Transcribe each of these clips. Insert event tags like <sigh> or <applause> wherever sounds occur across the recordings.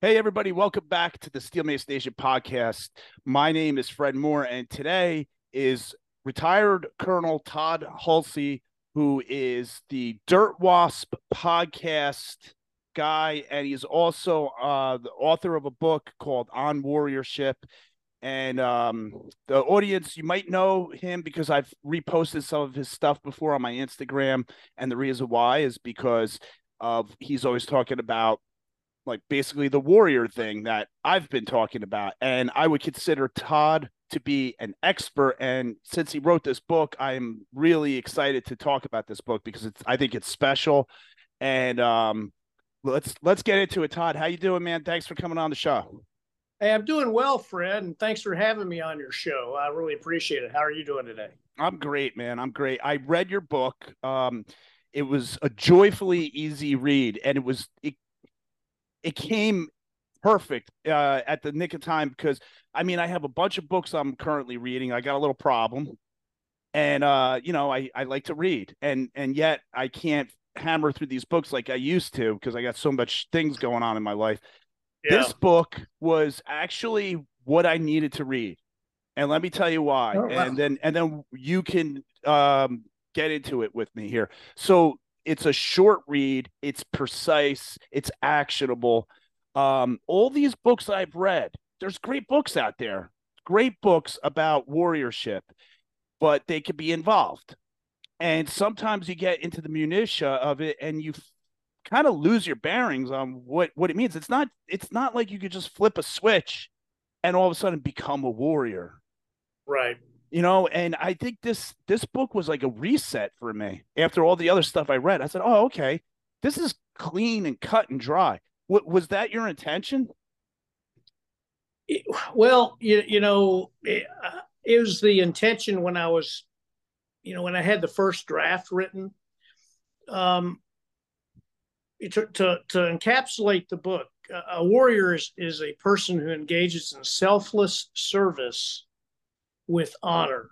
Hey, everybody, welcome back to the Steel Mace Nation podcast. My name is Fred Moore, and today is retired Colonel Todd Hulsey, who is the Dirt Wasp podcast guy, and he's also uh, the author of a book called On Warriorship. And um, the audience, you might know him because I've reposted some of his stuff before on my Instagram. And the reason why is because of he's always talking about like basically the warrior thing that I've been talking about. And I would consider Todd to be an expert. And since he wrote this book, I'm really excited to talk about this book because it's I think it's special. And um let's let's get into it. Todd, how you doing, man? Thanks for coming on the show. Hey, I'm doing well, Fred, and thanks for having me on your show. I really appreciate it. How are you doing today? I'm great, man. I'm great. I read your book. Um, it was a joyfully easy read, and it was it it came perfect uh, at the nick of time because I mean I have a bunch of books I'm currently reading. I got a little problem, and uh, you know I I like to read, and and yet I can't hammer through these books like I used to because I got so much things going on in my life. Yeah. This book was actually what I needed to read, and let me tell you why. Oh, wow. And then and then you can um, get into it with me here. So it's a short read it's precise it's actionable. Um, all these books i've read there's great books out there great books about warriorship but they could be involved. And sometimes you get into the minutia of it and you kind of lose your bearings on what what it means. It's not it's not like you could just flip a switch and all of a sudden become a warrior. Right you know and i think this this book was like a reset for me after all the other stuff i read. I said oh okay. This is clean and cut and dry. What was that your intention? It, well you, you know it, uh, it was the intention when i was you know when i had the first draft written. Um to, to, to encapsulate the book a warrior is, is a person who engages in selfless service with honor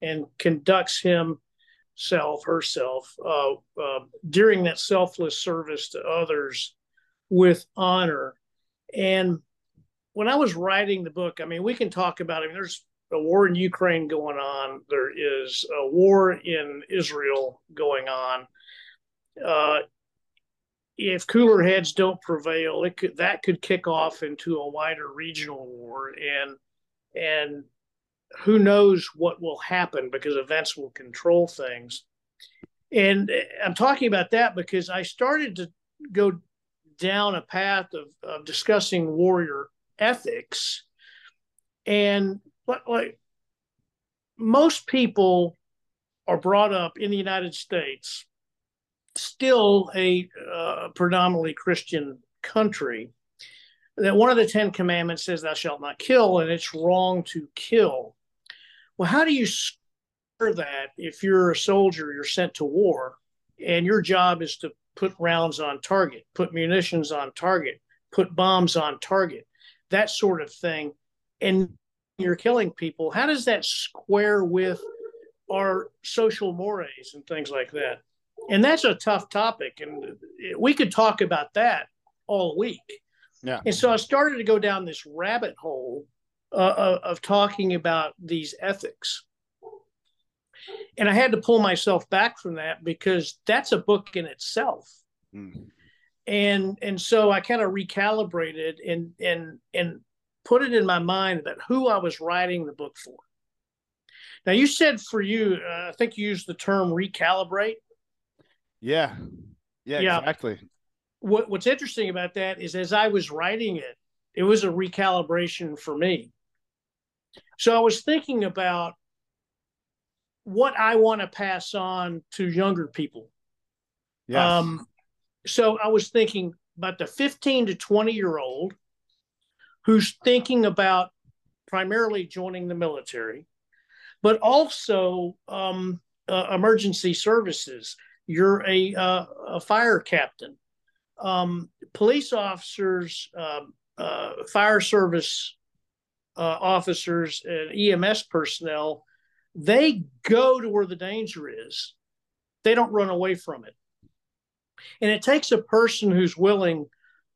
and conducts himself, herself, uh, uh, during that selfless service to others with honor. And when I was writing the book, I mean, we can talk about, I mean, there's a war in Ukraine going on, there is a war in Israel going on. Uh, if cooler heads don't prevail, it could that could kick off into a wider regional war, and and who knows what will happen because events will control things. And I'm talking about that because I started to go down a path of, of discussing warrior ethics. And like most people are brought up in the United States, still a uh, predominantly Christian country, that one of the Ten Commandments says, Thou shalt not kill, and it's wrong to kill. Well, how do you score that if you're a soldier, you're sent to war, and your job is to put rounds on target, put munitions on target, put bombs on target, that sort of thing, and you're killing people? How does that square with our social mores and things like that? And that's a tough topic, and we could talk about that all week. Yeah. And so I started to go down this rabbit hole uh, of talking about these ethics. And I had to pull myself back from that because that's a book in itself. Mm. And and so I kind of recalibrated and and and put it in my mind that who I was writing the book for. Now you said for you, uh, I think you used the term recalibrate. Yeah. Yeah, yeah. exactly. What, what's interesting about that is as I was writing it, it was a recalibration for me. So I was thinking about what I want to pass on to younger people. Yes. Um, so I was thinking about the 15 to 20 year old who's thinking about primarily joining the military, but also um, uh, emergency services. You're a, uh, a fire captain, um, police officers, um, uh, fire service uh, officers and EMS personnel, they go to where the danger is. They don't run away from it. And it takes a person who's willing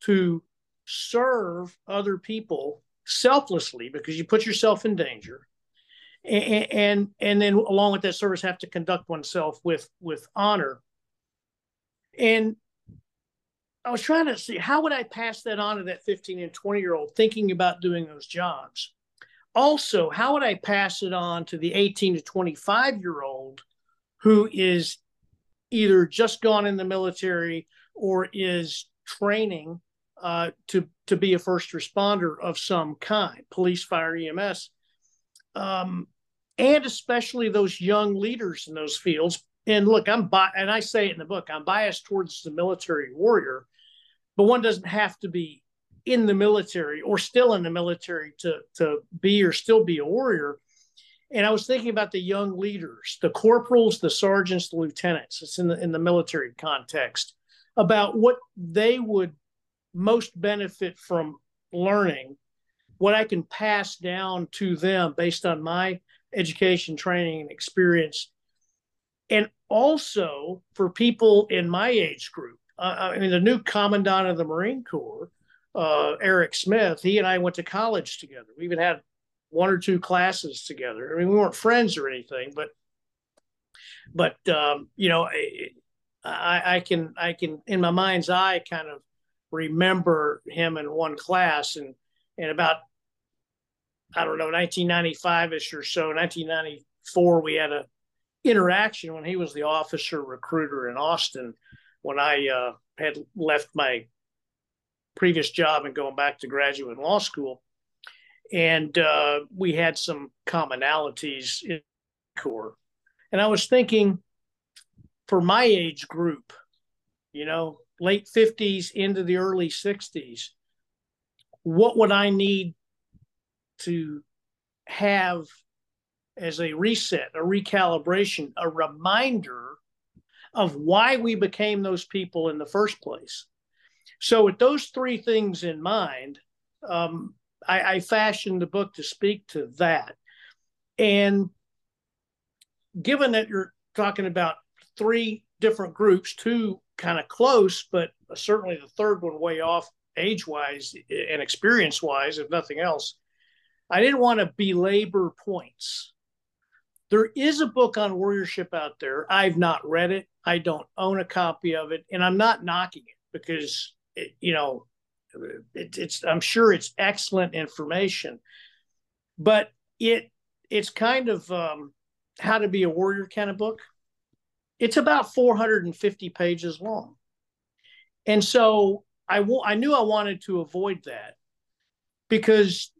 to serve other people selflessly because you put yourself in danger and, and and then along with that service have to conduct oneself with with honor and i was trying to see how would i pass that on to that 15 and 20 year old thinking about doing those jobs also how would i pass it on to the 18 to 25 year old who is either just gone in the military or is training uh, to to be a first responder of some kind, police, fire, EMS, um, and especially those young leaders in those fields. And look, I'm bi- and I say it in the book, I'm biased towards the military warrior, but one doesn't have to be in the military or still in the military to to be or still be a warrior. And I was thinking about the young leaders, the corporals, the sergeants, the lieutenants. It's in the in the military context about what they would most benefit from learning, what I can pass down to them based on my education, training, and experience. And also for people in my age group, uh, I mean, the new commandant of the Marine Corps, uh, Eric Smith, he and I went to college together. We even had one or two classes together. I mean, we weren't friends or anything, but but um, you know, I, I can I can in my mind's eye kind of remember him in one class and and about I don't know 1995 ish or so 1994 we had a interaction when he was the officer recruiter in Austin when I uh, had left my previous job and going back to graduate law school. And uh, we had some commonalities in Corps. And I was thinking for my age group, you know, late 50s into the early 60s, what would I need to have as a reset, a recalibration, a reminder of why we became those people in the first place? So, with those three things in mind, um, I, I fashioned the book to speak to that. And given that you're talking about three different groups, two kind of close, but certainly the third one way off age wise and experience wise, if nothing else. I didn't want to belabor points. There is a book on warriorship out there. I've not read it. I don't own a copy of it, and I'm not knocking it because it, you know it, it's. I'm sure it's excellent information, but it it's kind of um, how to be a warrior kind of book. It's about 450 pages long. And so I, w- I knew I wanted to avoid that because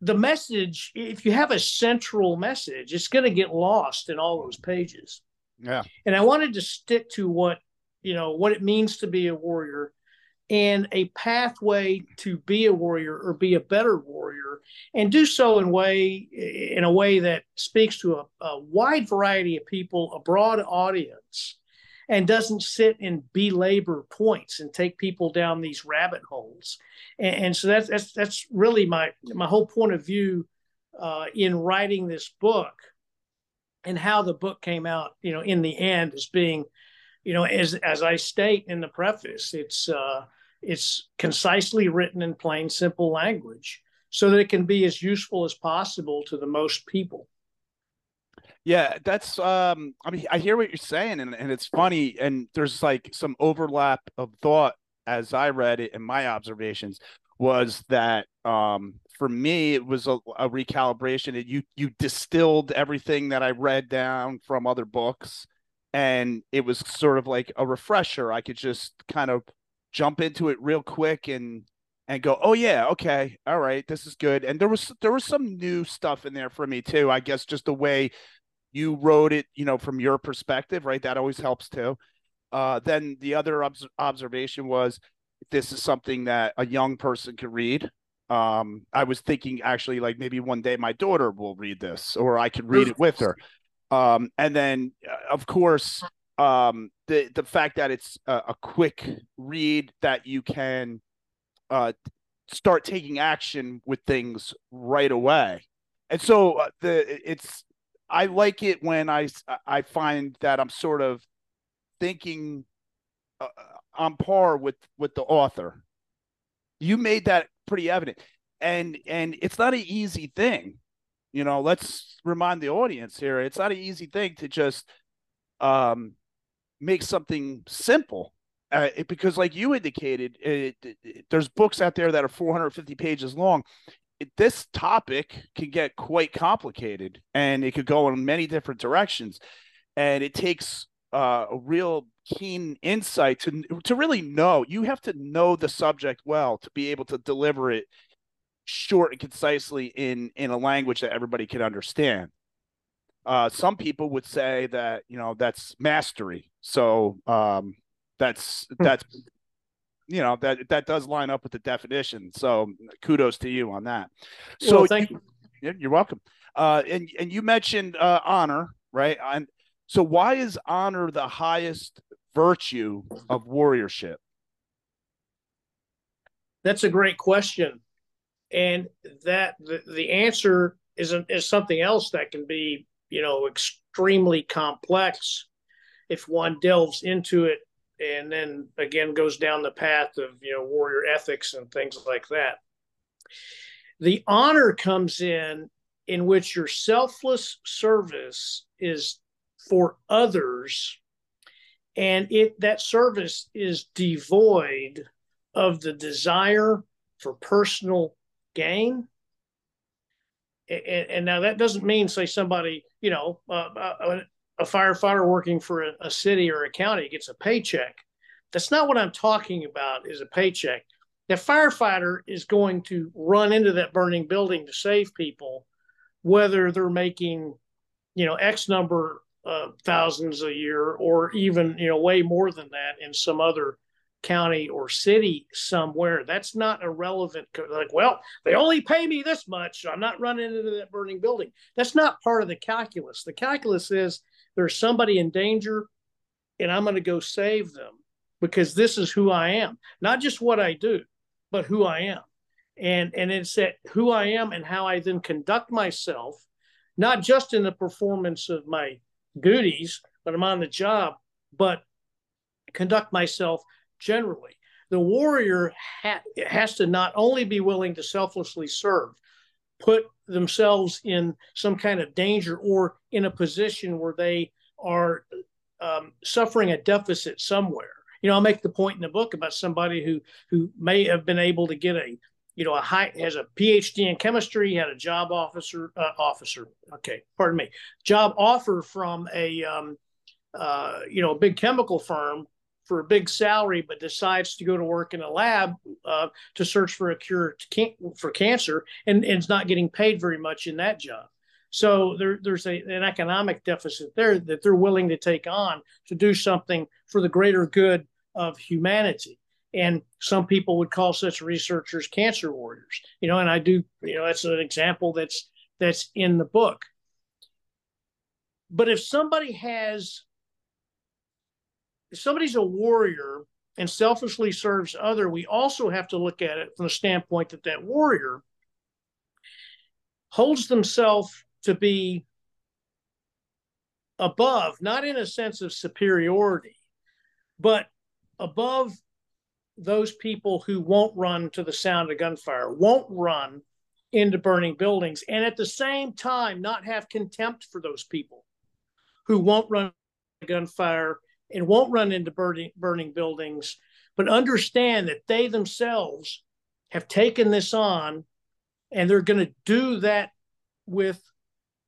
the message, if you have a central message, it's going to get lost in all those pages. Yeah. And I wanted to stick to what, you know, what it means to be a warrior and a pathway to be a warrior or be a better warrior and do so in way in a way that speaks to a, a wide variety of people a broad audience and doesn't sit and belabor points and take people down these rabbit holes and, and so that's that's that's really my my whole point of view uh, in writing this book and how the book came out you know in the end as being you know as as i state in the preface it's uh it's concisely written in plain, simple language so that it can be as useful as possible to the most people. Yeah, that's um I mean I hear what you're saying and, and it's funny and there's like some overlap of thought as I read it and my observations was that um for me it was a, a recalibration you you distilled everything that I read down from other books and it was sort of like a refresher I could just kind of jump into it real quick and and go, oh yeah, okay, all right, this is good. And there was there was some new stuff in there for me too. I guess just the way you wrote it, you know, from your perspective, right? That always helps too. Uh, then the other obs- observation was this is something that a young person could read. Um, I was thinking actually like maybe one day my daughter will read this or I could read it with her. Um, and then uh, of course um, the the fact that it's a, a quick read that you can uh, start taking action with things right away, and so uh, the it's I like it when I I find that I'm sort of thinking uh, on par with with the author you made that pretty evident. And and it's not an easy thing. You know, let's remind the audience here, it's not an easy thing to just um make something simple. Uh, it, because like you indicated, it, it, there's books out there that are 450 pages long. This topic can get quite complicated and it could go in many different directions. And it takes uh, a real keen insight to to really know. You have to know the subject well to be able to deliver it short and concisely in in a language that everybody can understand. Uh, some people would say that you know that's mastery. So um, that's hmm. that's you know that that does line up with the definition. So kudos to you on that. So well, thank you. you. You're welcome. Uh, and and you mentioned uh, honor, right? And so why is honor the highest virtue of warriorship? That's a great question. And that the, the answer is, is something else that can be, you know, extremely complex if one delves into it and then again goes down the path of, you know, warrior ethics and things like that. The honor comes in in which your selfless service is for others and it that service is devoid of the desire for personal gain and, and now that doesn't mean say somebody you know uh, uh, a, firefighter working for a, a city or a county gets a paycheck that's not what i'm talking about is a paycheck the firefighter is going to run into that burning building to save people whether they're making you know x number of thousands a year, or even you know way more than that in some other county or city somewhere. That's not irrelevant. Like, well, they only pay me this much, so I'm not running into that burning building. That's not part of the calculus. The calculus is there's somebody in danger, and I'm going to go save them because this is who I am, not just what I do, but who I am. And and it's that who I am and how I then conduct myself, not just in the performance of my duties when I'm on the job, but conduct myself generally. The warrior ha- has to not only be willing to selflessly serve, put themselves in some kind of danger or in a position where they are um, suffering a deficit somewhere. You know, I'll make the point in the book about somebody who who may have been able to get a you know, a high has a PhD in chemistry, had a job officer uh, officer. Okay, pardon me, job offer from a um, uh, you know a big chemical firm for a big salary, but decides to go to work in a lab uh, to search for a cure can- for cancer, and, and is not getting paid very much in that job. So there, there's a, an economic deficit there that they're willing to take on to do something for the greater good of humanity and some people would call such researchers cancer warriors you know and i do you know that's an example that's that's in the book but if somebody has if somebody's a warrior and selfishly serves other we also have to look at it from the standpoint that that warrior holds themselves to be above not in a sense of superiority but above those people who won't run to the sound of gunfire, won't run into burning buildings, and at the same time not have contempt for those people who won't run gunfire and won't run into burning, burning buildings, but understand that they themselves have taken this on and they're going to do that with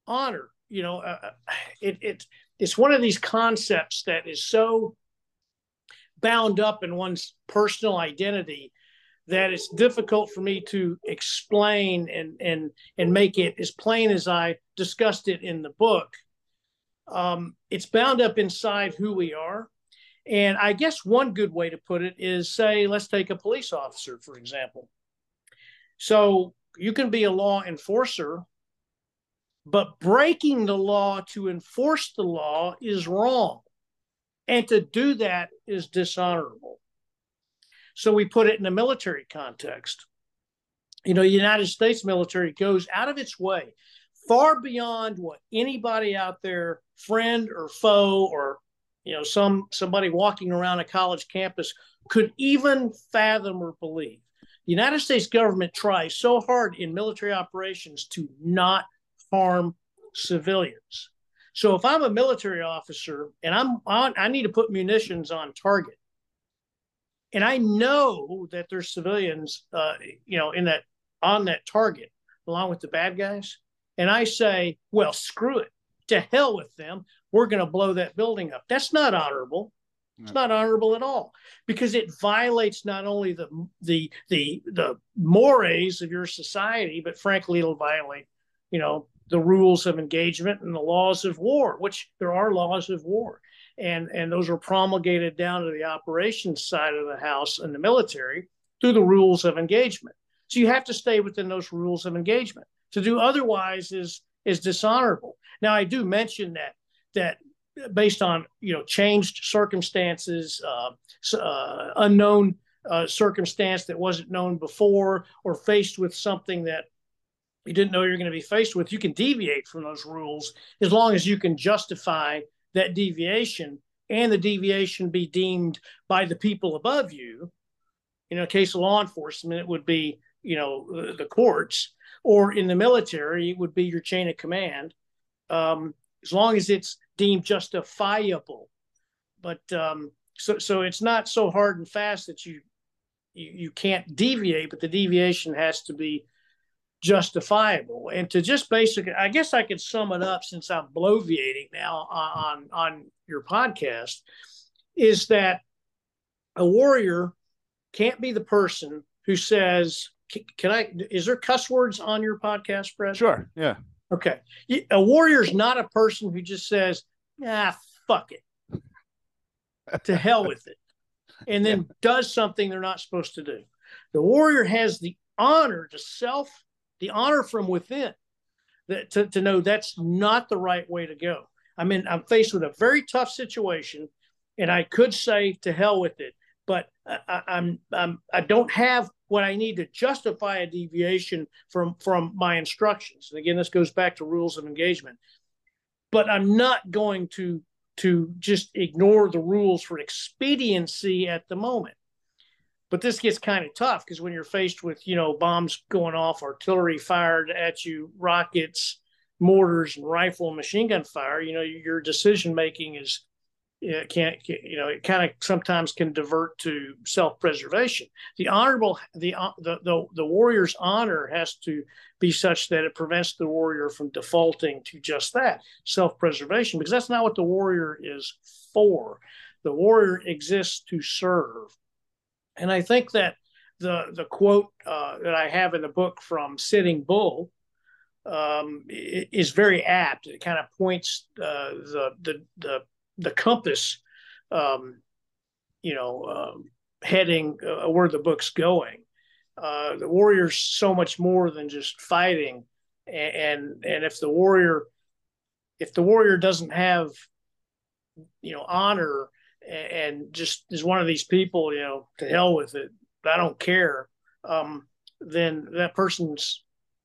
honor. You know, uh, uh, it, it, it's one of these concepts that is so bound up in one's personal identity that it's difficult for me to explain and and and make it as plain as I discussed it in the book. Um, it's bound up inside who we are, and I guess one good way to put it is say, let's take a police officer for example. So you can be a law enforcer, but breaking the law to enforce the law is wrong. And to do that is dishonorable. So we put it in a military context. You know, the United States military goes out of its way, far beyond what anybody out there, friend or foe, or you know, some somebody walking around a college campus could even fathom or believe. The United States government tries so hard in military operations to not harm civilians. So if I'm a military officer and I'm on, I need to put munitions on target, and I know that there's civilians, uh, you know, in that on that target along with the bad guys, and I say, well, screw it, to hell with them, we're going to blow that building up. That's not honorable. It's not honorable at all because it violates not only the the the the mores of your society, but frankly, it'll violate, you know, the rules of engagement and the laws of war, which there are laws of war. And, and those are promulgated down to the operations side of the house and the military through the rules of engagement. So you have to stay within those rules of engagement. To do otherwise is is dishonorable. Now I do mention that that based on you know changed circumstances, uh, uh, unknown uh, circumstance that wasn't known before, or faced with something that you didn't know you're going to be faced with, you can deviate from those rules as long as you can justify that deviation and the deviation be deemed by the people above you. In a case of law enforcement, it would be, you know, the courts, or in the military, it would be your chain of command. Um, as long as it's deemed justifiable. But um, so so it's not so hard and fast that you, you you can't deviate, but the deviation has to be justifiable. And to just basically, I guess I could sum it up since I'm bloviating now on, on your podcast, is that a warrior can't be the person who says, "Can I?" Is there cuss words on your podcast, Brett? Sure. Yeah. Okay. A warrior is not a person who just says, "Ah, fuck it, <laughs> to hell with it," and then yeah. does something they're not supposed to do. The warrior has the honor to self the honor from within that to, to know that's not the right way to go. I mean, I'm faced with a very tough situation, and I could say to hell with it, but I, I'm, I'm I don't have what I need to justify a deviation from from my instructions. And again, this goes back to rules of engagement. But I'm not going to to just ignore the rules for expediency at the moment. But this gets kind of tough because when you're faced with, you know, bombs going off, artillery fired at you, rockets, mortars, and rifle and machine gun fire, you know, your decision making is it can't you know it kind of sometimes can divert to self-preservation. The honorable the, the the the warrior's honor has to be such that it prevents the warrior from defaulting to just that self-preservation because that's not what the warrior is for. The warrior exists to serve. And I think that the the quote uh, that I have in the book from Sitting Bull um, is very apt. It kind of points uh, the, the the the compass, um, you know, um, heading uh, where the book's going. Uh, the warrior's so much more than just fighting, and, and if the warrior, if the warrior doesn't have, you know, honor and just is one of these people, you know, to hell with it. I don't care. Um, then that person's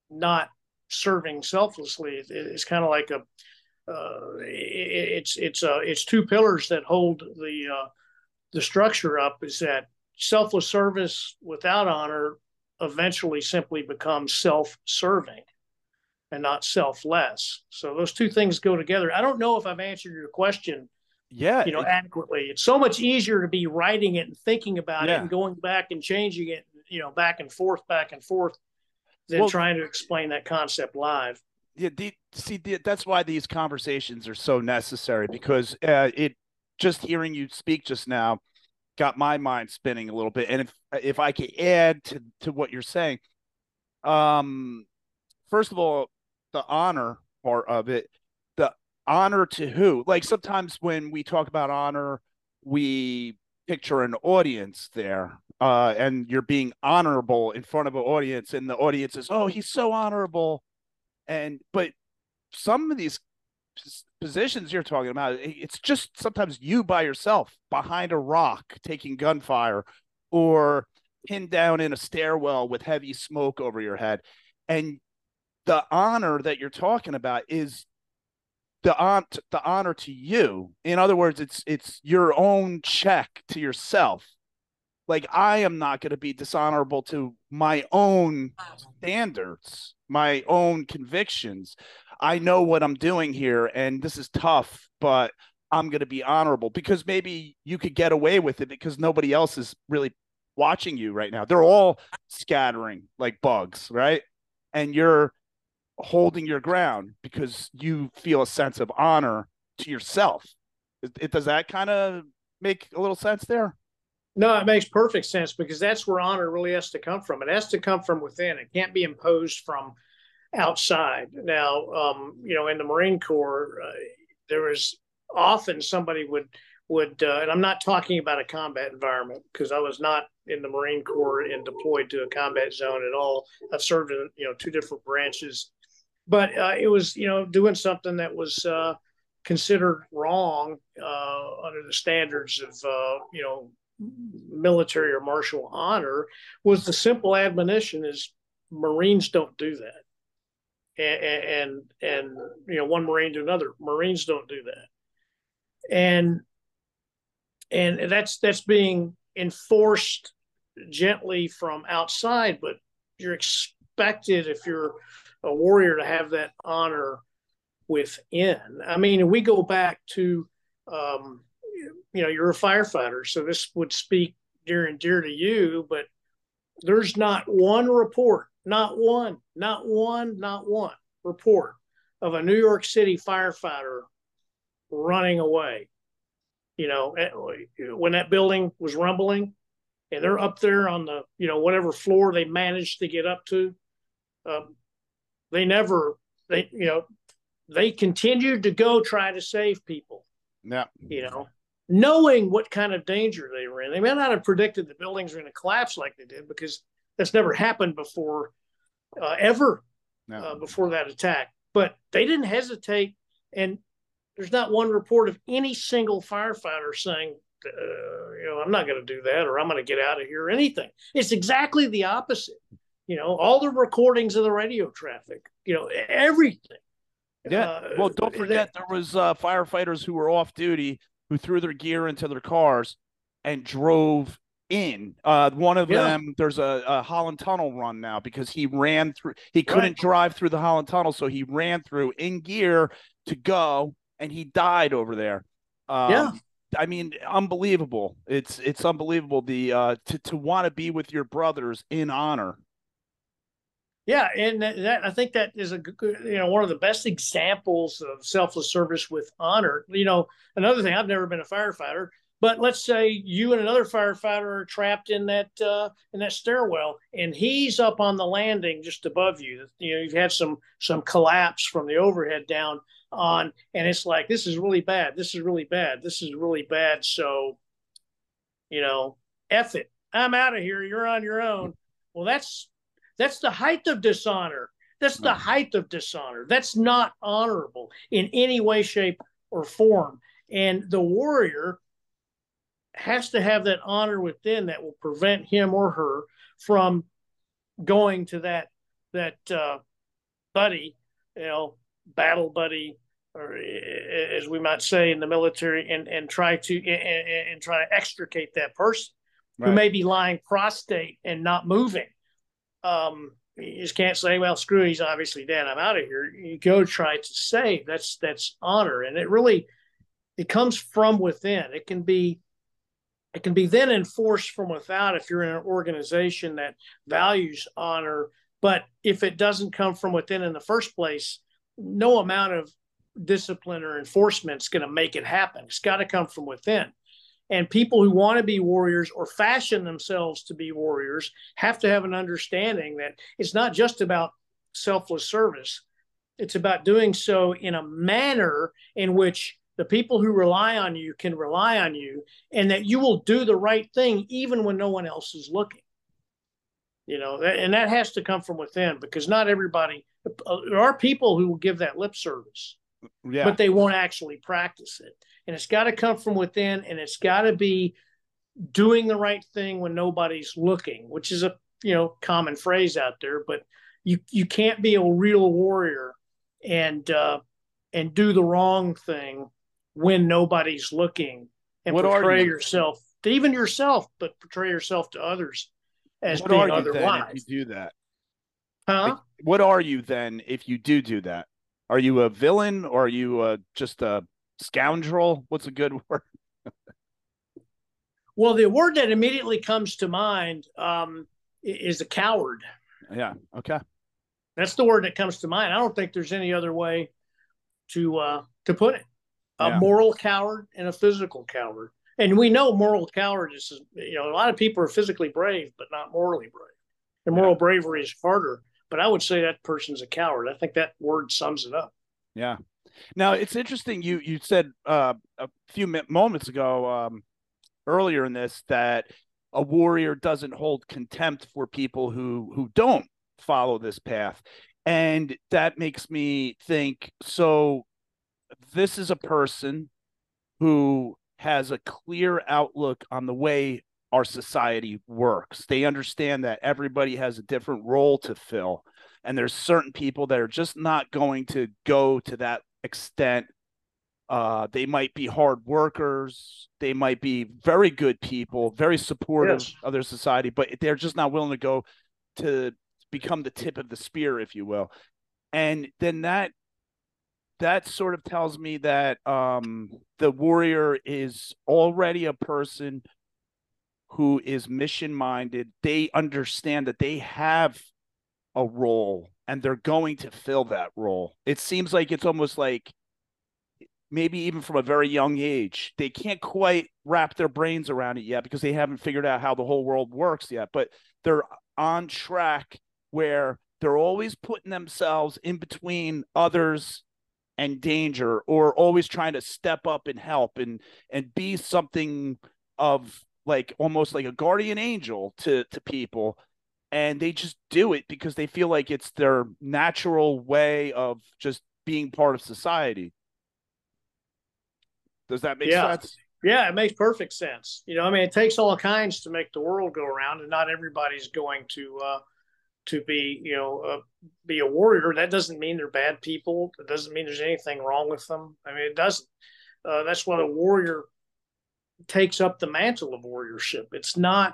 not serving selflessly. It's kind of like a, uh, it's it's uh, it's two pillars that hold the uh, the structure up. Is that selfless service without honor eventually simply becomes self-serving and not selfless. So those two things go together. I don't know if I've answered your question yeah you know adequately it's so much easier to be writing it and thinking about yeah. it and going back and changing it you know back and forth back and forth than well, trying to explain that concept live yeah the, see that's why these conversations are so necessary because uh, it just hearing you speak just now got my mind spinning a little bit and if if i could add to to what you're saying um first of all the honor part of it the honor to who? Like sometimes when we talk about honor, we picture an audience there, uh, and you're being honorable in front of an audience, and the audience is, oh, he's so honorable. And but some of these positions you're talking about, it's just sometimes you by yourself behind a rock taking gunfire or pinned down in a stairwell with heavy smoke over your head. And the honor that you're talking about is the on the honor to you. In other words, it's it's your own check to yourself like I am not going to be dishonorable to my own standards, my own convictions. I know what I'm doing here, and this is tough, but I'm going to be honorable because maybe you could get away with it because nobody else is really watching you right now. They're all scattering like bugs, right? And you're holding your ground because you feel a sense of honor to yourself. It, it does that kind of make a little sense there? No, it makes perfect sense because that's where honor really has to come from. It has to come from within. It can't be imposed from outside. Now, um, you know, in the Marine Corps, uh, there was often somebody would would, uh, and I'm not talking about a combat environment because I was not in the Marine Corps and deployed to a combat zone at all. I've served in you know two different branches, but uh, it was you know doing something that was uh, considered wrong uh, under the standards of uh, you know military or martial honor was the simple admonition is Marines don't do that. And, and you know one marine to another. Marines don't do that. And and that's that's being enforced gently from outside but you're expected if you're a warrior to have that honor within. I mean we go back to um, you know you're a firefighter so this would speak dear and dear to you but there's not one report not one not one not one report of a new york city firefighter running away. You know eh, when that building was rumbling and they're up there on the you know whatever floor they managed to get up to um, they never they you know they continued to go try to save people. Yeah. You know knowing what kind of danger they were in. They may not have predicted the buildings were going to collapse like they did because that's never happened before, uh, ever no. uh, before that attack. But they didn't hesitate, and there's not one report of any single firefighter saying, uh, you know, I'm not going to do that or I'm going to get out of here or anything. It's exactly the opposite. You know, all the recordings of the radio traffic, you know, everything. Yeah. Uh, well, don't forget there was uh, firefighters who were off duty who threw their gear into their cars and drove in. Uh, one of yeah. them, there's a, a, Holland Tunnel run now because he ran through. He couldn't right. drive through the Holland Tunnel, so he ran through in gear to go, and he died over there. Um, yeah. I mean, unbelievable. It's it's unbelievable the uh, to to want to be with your brothers in honor. Yeah, and that, I think that is a good, you know one of the best examples of selfless service with honor. You know, another thing I've never been a firefighter, but let's say you and another firefighter are trapped in that uh, in that stairwell, and he's up on the landing just above you. You know, you've had some some collapse from the overhead down on, and it's like this is really bad. This is really bad. This is really bad. So, you know, F it. I'm out of here. You're on your own. Well, that's that's the height of dishonor. That's the height of dishonor. That's not honorable in any way, shape, or form. And the warrior has to have that honor within that will prevent him or her from going to that that uh, buddy, you know, battle buddy, or as we might say in the military, and and try to and, and try to extricate that person right. who may be lying prostrate and not moving um, you just can't say, well, screw, he's obviously dead. I'm out of here. You go try to save. That's that's honor, and it really it comes from within. It can be it can be then enforced from without if you're in an organization that values honor. But if it doesn't come from within in the first place, no amount of discipline or enforcement is going to make it happen. It's got to come from within. And people who want to be warriors or fashion themselves to be warriors have to have an understanding that it's not just about selfless service. It's about doing so in a manner in which the people who rely on you can rely on you and that you will do the right thing even when no one else is looking. You know, and that has to come from within because not everybody, there are people who will give that lip service, yeah. but they won't actually practice it and it's got to come from within and it's got to be doing the right thing when nobody's looking which is a you know common phrase out there but you you can't be a real warrior and uh and do the wrong thing when nobody's looking and what portray you? yourself even yourself, but portray yourself to others as what being are you otherwise. then if you do that? huh? Like, what are you then if you do do that? Are you a villain or are you uh, just a scoundrel? What's a good <laughs> word? well, the word that immediately comes to mind um, is a coward. Yeah. Okay. That's the word that comes to mind. I don't think there's any other way to uh, to put it. A Yeah. moral coward and a physical coward. And we know moral cowardice is, you know, a lot of people are physically brave, but not morally brave. And moral bravery is harder. But I would say that person's a coward. I think that word sums it up. Yeah. Now it's interesting. You you said uh, a few moments ago, um, earlier in this, that a warrior doesn't hold contempt for people who who don't follow this path, and that makes me think. So, this is a person who has a clear outlook on the way our society works. They understand that everybody has a different role to fill and there's certain people that are just not going to go to that extent uh, they might be hard workers they might be very good people very supportive Yes. of their society but they're just not willing to go to become the tip of the spear if you will and then that that sort of tells me that um, the warrior is already a person who is mission minded they understand that they have a role and they're going to fill that role. It seems like it's almost like maybe even from a very young age, they can't quite wrap their brains around it yet because they haven't figured out how the whole world works yet, but they're on track where they're always putting themselves in between others and danger or always trying to step up and help and and be something of like almost like a guardian angel to to people and they just do it because they feel like it's their natural way of just being part of society. Does that make Yeah. sense? Yeah, it makes perfect sense. You know, I mean, it takes all kinds to make the world go around, and not everybody's going to uh, to be, you know, uh, be a warrior. That doesn't mean they're bad people. It doesn't mean there's anything wrong with them. I mean, it doesn't. Uh, that's why the warrior takes up the mantle of warriorship. It's not.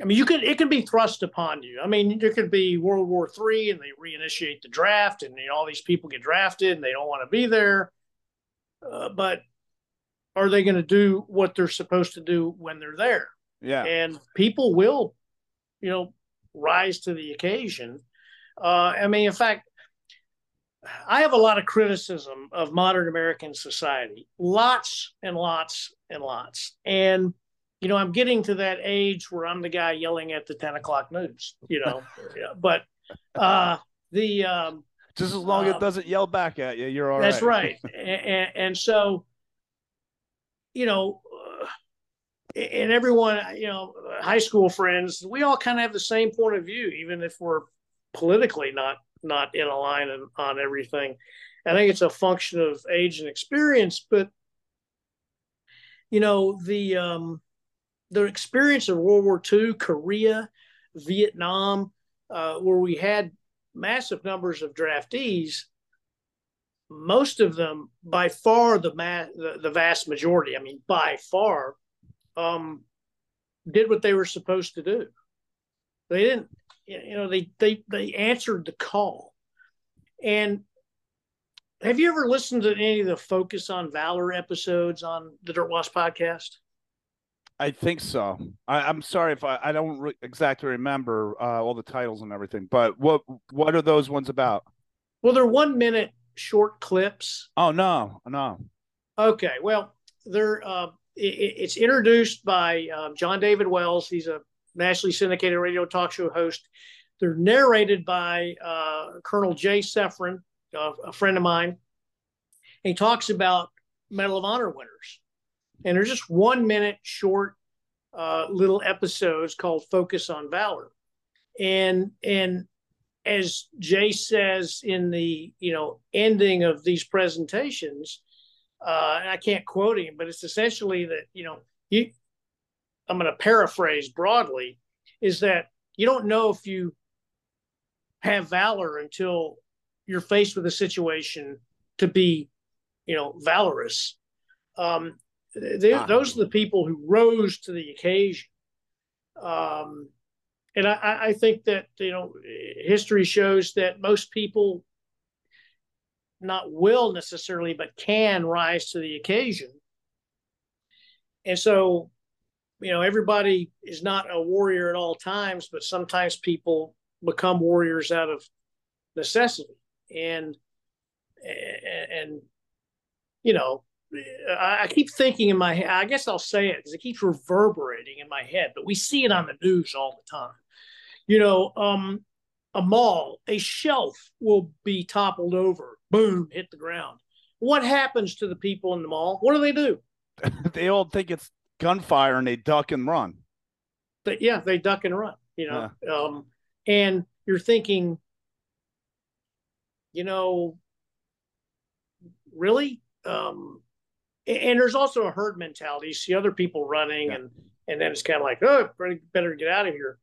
I mean, you could it could be thrust upon you. I mean, there could be World War Three, and they reinitiate the draft, and you know, all these people get drafted, and they don't want to be there. Uh, but are they going to do what they're supposed to do when they're there? Yeah. And people will, you know, rise to the occasion. Uh, I mean, in fact, I have a lot of criticism of modern American society, lots and lots and lots. And, you know, I'm getting to that age where I'm the guy yelling at the 10 o'clock news, you know, <laughs> but uh, the, um, Just as long as uh, it doesn't yell back at you, you're all that's right. right. and, and so, you know, uh, and everyone, you know, high school friends, we all kind of have the same point of view, even if we're politically not not in a line on, on everything. I think it's a function of age and experience, but you know, the um, the experience of World War II, Korea, Vietnam, uh, where we had massive numbers of draftees, most of them, by far the, ma- the, the vast majority, I mean, by far, um, did what they were supposed to do. They didn't, you know, they they they answered the call. And have you ever listened to any of the Focus on Valor episodes on the Dirt Wasp podcast? I think so. I, I'm sorry if I, I don't re- exactly remember uh, all the titles and everything, but what what are those ones about? Well, they're one minute short clips. Oh no, no. Okay, well, they're uh, it, it's introduced by um, John David Wells. He's a nationally syndicated radio talk show host. They're narrated by uh, Colonel Jay Seffrin, uh, a friend of mine. He talks about Medal of Honor winners, and they're just one minute short uh, little episodes called "Focus on Valor," and and as Jay says in the you know ending of these presentations, uh, I can't quote him, but it's essentially that you know you. I'm going to paraphrase broadly, is that you don't know if you have valor until you're faced with a situation to be, you know, valorous. Um, they, ah. those are the people who rose to the occasion. Um, and I, I think that you know history shows that most people not will necessarily, but can rise to the occasion. And so, you know, everybody is not a warrior at all times, but sometimes people become warriors out of necessity. And and you know, I keep thinking in my head. I guess I'll say it because it keeps reverberating in my head. But we see it on the news all the time. You know, um, a mall, a shelf will be toppled over, boom, hit the ground. What happens to the people in the mall? What do they do? <laughs> they all think it's gunfire and they duck and run. But yeah, they duck and run. You know, yeah. um, and you're thinking, you know, really? Um, and there's also a herd mentality. You see other people running, yeah. and and then it's kind of like, oh, better get out of here.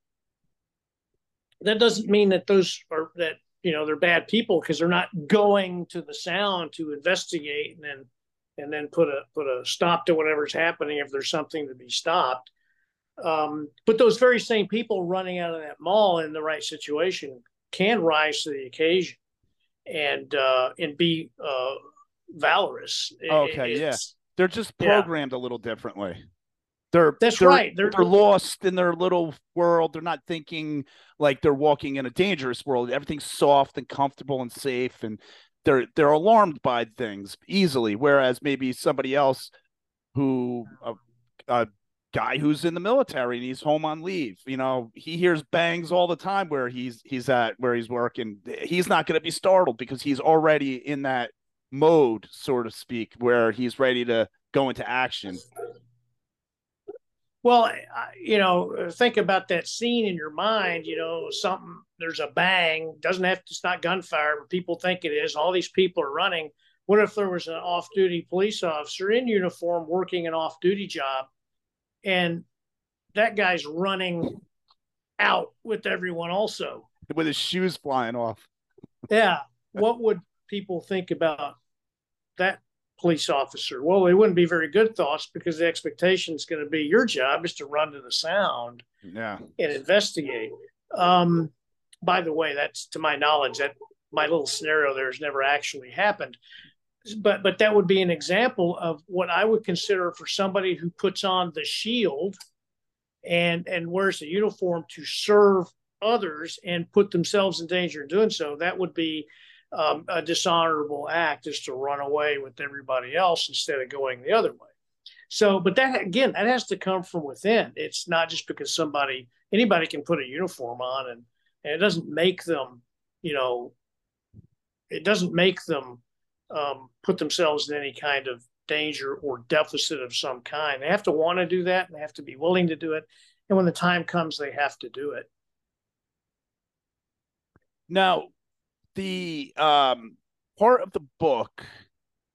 That doesn't mean that those are that you know they're bad people because they're not going to the sound to investigate and then and then put a put a stop to whatever's happening if there's something to be stopped. Um, but those very same people running out of that mall in the right situation can rise to the occasion and uh, and be uh, valorous. Okay, yeah, they're just programmed yeah. a little differently. They're that's they're, right. They're, they're lost in their little world. They're not thinking like they're walking in a dangerous world. Everything's soft and comfortable and safe, and they're they're alarmed by things easily. Whereas maybe somebody else who a, a guy who's in the military and he's home on leave, you know, he hears bangs all the time where he's he's at where he's working. He's not going to be startled because he's already in that mode, so to speak, where he's ready to go into action. Well, you know, think about that scene in your mind. You know, something there's a bang. Doesn't have to. It's not gunfire, but people think it is. All these people are running. What if there was an off-duty police officer in uniform working an off-duty job, and that guy's running out with everyone also with his shoes flying off? Yeah. What would people think about that police officer? Well, they wouldn't be very good thoughts because the expectation is going to be your job is to run to the sound yeah. and investigate. Um, by the way, that's to my knowledge that my little scenario there has never actually happened. But but that would be an example of what I would consider for somebody who puts on the shield and and wears the uniform to serve others and put themselves in danger in doing so. That would be um, a dishonorable act is to run away with everybody else instead of going the other way. So, but that again, that has to come from within. It's not just because somebody, anybody can put a uniform on and, and it doesn't make them, you know, it doesn't make them um, put themselves in any kind of danger or deficit of some kind. They have to want to do that and they have to be willing to do it. And when the time comes, they have to do it. Now, the um, part of the book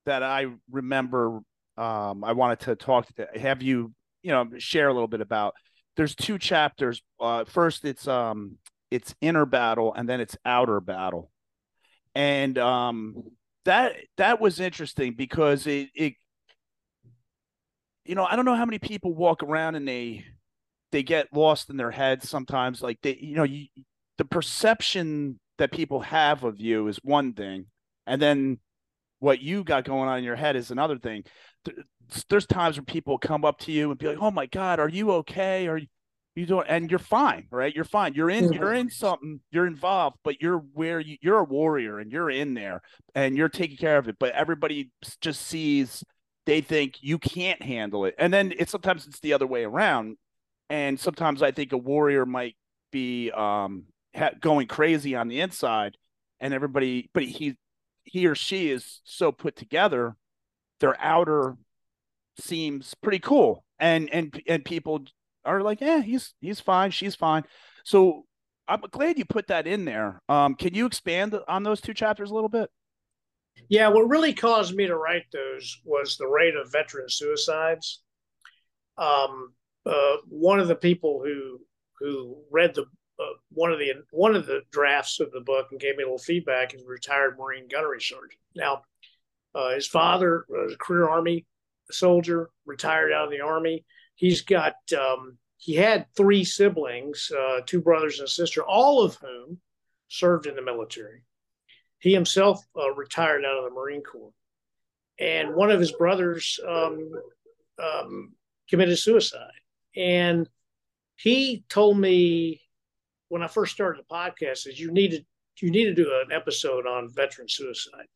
that I remember um, I wanted to talk to have you, you know, share a little bit about. There's two chapters. Uh, first, it's um, it's inner battle, and then it's outer battle, and um, that that was interesting because it, it, you know, I don't know how many people walk around and they they get lost in their heads sometimes. Like they, you know, you, the perception that people have of you is one thing, and then what you got going on in your head is another thing. There's times when people come up to you and be like, "Oh my God, are you okay? Are you, you doing?" And you're fine, right? You're fine. You're in. You're in something. You're involved, but you're where you, you're a warrior and you're in there and you're taking care of it. But everybody just sees. They think you can't handle it, and then it's sometimes it's the other way around. And sometimes I think a warrior might be um, ha- going crazy on the inside, and everybody, but he he or she is so put together, their outer seems pretty cool, and and and people are like, yeah, he's he's fine, she's fine. So I'm glad you put that in there. Um, can you expand on those two chapters a little bit? Yeah, what really caused me to write those was the rate of veteran suicides. Um, uh, one of the people who who read the uh, one of the one of the drafts of the book and gave me a little feedback is a retired Marine gunnery sergeant. Now, uh, his father was a career Army soldier, retired out of the army. He's got um, he had three siblings, uh, two brothers and a sister, all of whom served in the military. He himself uh, retired out of the Marine Corps, and one of his brothers um, um, committed suicide. And he told me when I first started the podcast is you need to you need to do an episode on veteran suicide.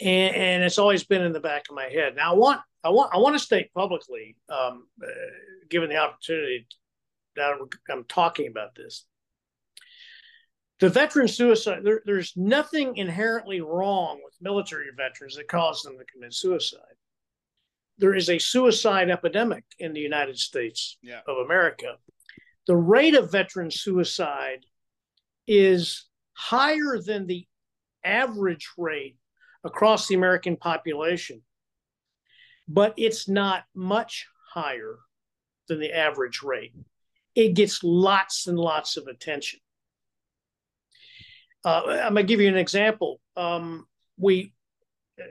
And, and it's always been in the back of my head. Now I want I want I want to state publicly, um, uh, given the opportunity that I'm, I'm talking about this, the veteran suicide, there, there's nothing inherently wrong with military veterans that cause them to commit suicide. There is a suicide epidemic in the United States yeah. of America. The rate of veteran suicide is higher than the average rate across the American population, but it's not much higher than the average rate. It gets lots and lots of attention. Uh, I'm going to give you an example. Um, we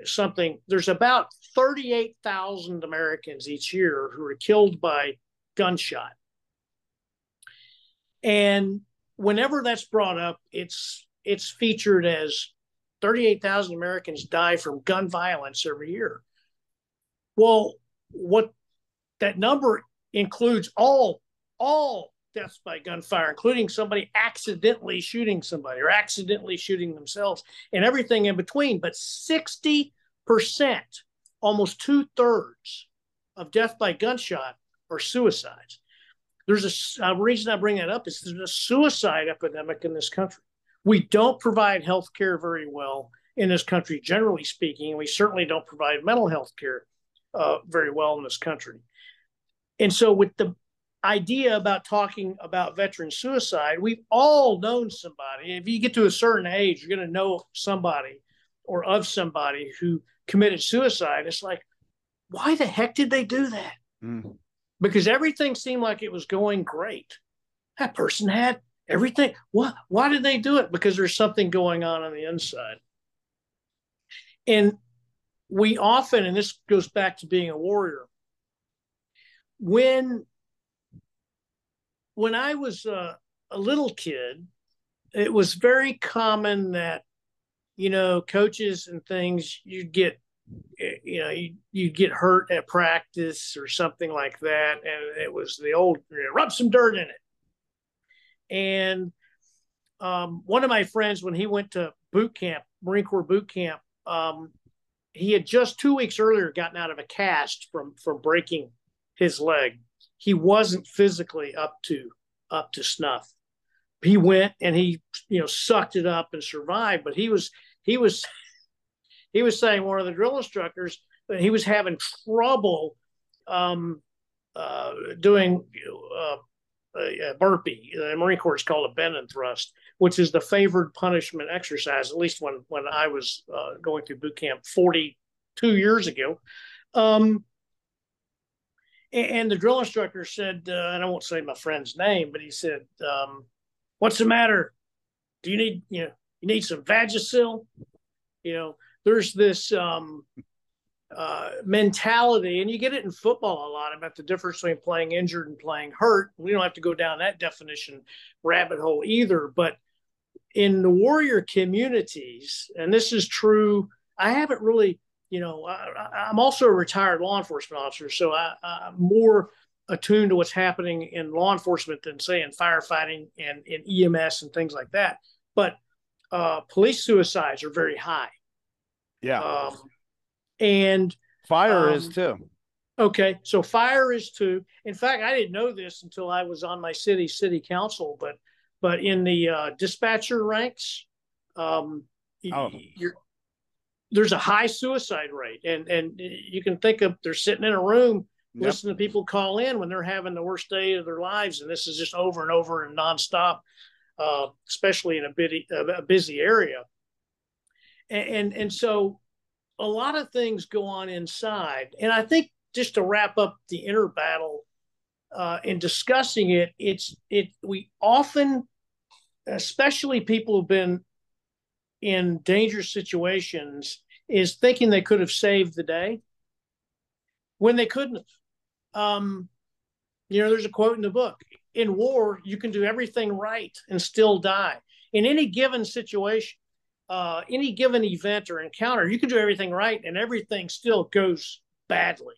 something there's about 38,000 Americans each year who are killed by gunshot. And whenever that's brought up, it's it's featured as 38,000 Americans die from gun violence every year. Well, what that number includes all all deaths by gunfire, including somebody accidentally shooting somebody or accidentally shooting themselves and everything in between. But 60%, almost two thirds of death by gunshot are suicides. There's a, a, reason I bring that up is there's a suicide epidemic in this country. We don't provide health care very well in this country, generally speaking. And we certainly don't provide mental health care uh, very well in this country. And so, with the idea about talking about veteran suicide, we've all known somebody. If you get to a certain age, you're going to know somebody or of somebody who committed suicide. It's like, why the heck did they do that? Mm. Because everything seemed like it was going great. That person had everything. What? Why did they do it? Because there's something going on on the inside. And we often, and this goes back to being a warrior, when when I was uh, a little kid, it was very common that, you know, coaches and things, you'd get, you know, you you get hurt at practice or something like that, and it was the old rub some dirt in it. And um, one of my friends, when he went to boot camp, Marine Corps boot camp, um, he had just two weeks earlier gotten out of a cast from from breaking his leg he wasn't physically up to up to snuff. He went and he you know sucked it up and survived, but he was he was he was saying one of the drill instructors that he was having trouble um, uh, doing uh, a burpee. The Marine Corps is called a bend and thrust, which is the favored punishment exercise. At least when when I was uh, going through boot camp forty two years ago. Um, and the drill instructor said, uh, and I won't say my friend's name, but he said, um, "What's the matter? Do you need you know you need some Vagisil? You know, there's this um, uh, mentality, and you get it in football a lot about the difference between playing injured and playing hurt. We don't have to go down that definition rabbit hole either, but in the warrior communities, and this is true. I haven't really you know, I, am also a retired law enforcement officer, so I, am more attuned to what's happening in law enforcement than say in firefighting and in EMS and things like that. But uh, police suicides are very high. Yeah. Um, and fire um, is too. Okay, so fire is too. In fact, I didn't know this until I was on my city city council, but but in the uh, dispatcher ranks, um, oh. you're there's a high suicide rate, and and you can think of they're sitting in a room yep. listening to people call in when they're having the worst day of their lives, and this is just over and over and nonstop, uh, especially in a busy a busy area. And, and and so a lot of things go on inside, and I think just to wrap up the inner battle uh, in discussing it, it's it we often, especially people who've been in dangerous situations is thinking they could have saved the day. when they couldn't. Um, you know, there's a quote in the book in war, you can do everything right and still die. In any given situation, uh, any given event or encounter, you can do everything right and everything still goes badly.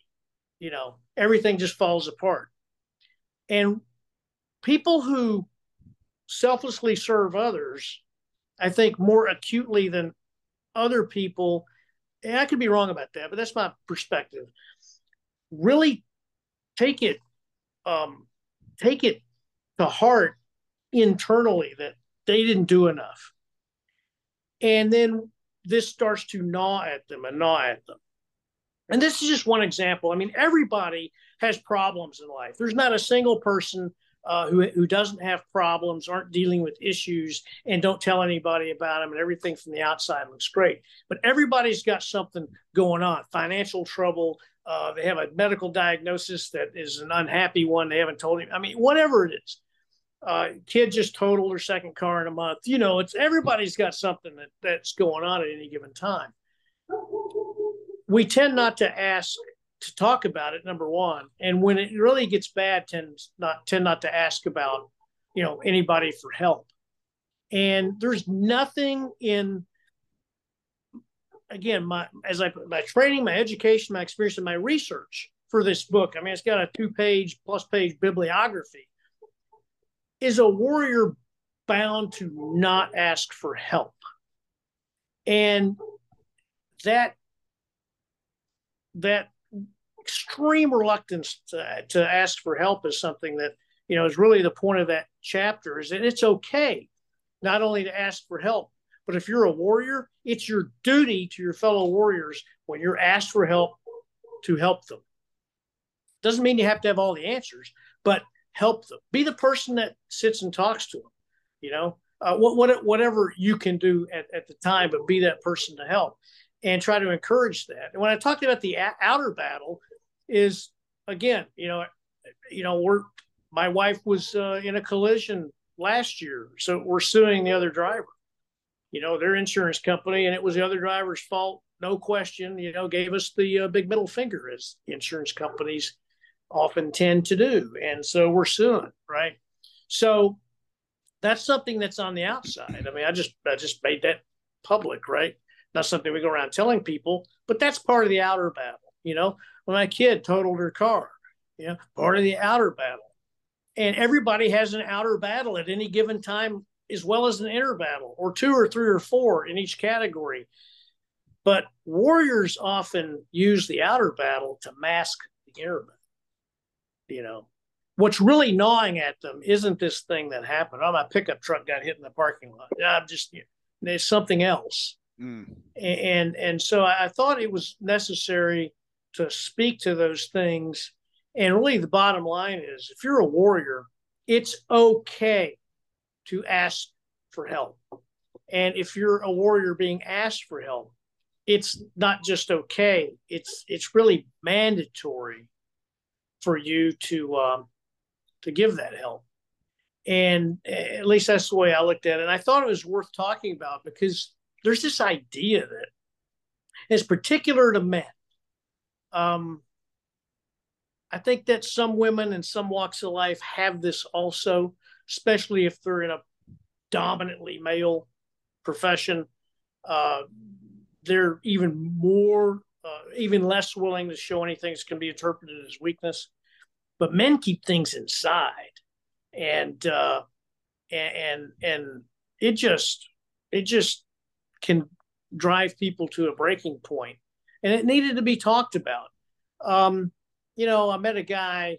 You know, everything just falls apart. And people who selflessly serve others, I think more acutely than other people, and I could be wrong about that, but that's my perspective. Really take it, um, take it to heart internally that they didn't do enough. And then this starts to gnaw at them and gnaw at them. And this is just one example. I mean, everybody has problems in life. There's not a single person uh, who, who doesn't have problems, aren't dealing with issues, and don't tell anybody about them, and everything from the outside looks great. But everybody's got something going on financial trouble. Uh, they have a medical diagnosis that is an unhappy one. They haven't told him. I mean, whatever it is uh, kid just totaled her second car in a month. You know, it's everybody's got something that, that's going on at any given time. We tend not to ask to talk about it. Number one, and when it really gets bad, tend not tend not to ask about you know anybody for help. And there's nothing in again my as I my training, my education, my experience, and my research for this book. I mean, it's got a two page plus page bibliography is a warrior bound to not ask for help? And that that extreme reluctance to, to ask for help is something that you know is really the point of that chapter is that it's okay not only to ask for help but if you're a warrior it's your duty to your fellow warriors when you're asked for help to help them doesn't mean you have to have all the answers but help them. Be the person that sits and talks to them. You know, uh, what, what, whatever you can do at, at the time, but be that person to help and try to encourage that. And when I talked about the a- outer battle, is again, you know, you know, we're my wife was uh, in a collision last year, so we're suing the other driver. You know, their insurance company, and it was the other driver's fault, no question. You know, gave us the uh, big middle finger as insurance companies often tend to do. And so we're suing, right? So that's something that's on the outside. I mean, I just I just made that public, right? Not something we go around telling people, but that's part of the outer battle. You know, when my kid totaled her car, you know, part of the outer battle. And everybody has an outer battle at any given time, as well as an inner battle, or two or three or four in each category. But warriors often use the outer battle to mask the inner battle you know, what's really gnawing at them isn't this thing that happened. Oh, my pickup truck got hit in the parking lot. I'm just, you know, there's something else. Mm. And, and so I thought it was necessary to speak to those things. And really, the bottom line is if you're a warrior, it's okay to ask for help. And if you're a warrior being asked for help, it's not just okay, it's it's really mandatory for you to um, to give that help. And at least that's the way I looked at it. And I thought it was worth talking about because there's this idea that is particular to men. Um, I think that some women in some walks of life have this also, especially if they're in a dominantly male profession. Uh, they're even more uh, even less willing to show anything that can be interpreted as weakness. But men keep things inside, and uh, and and it just it just can drive people to a breaking point, and it needed to be talked about. Um, you know, I met a guy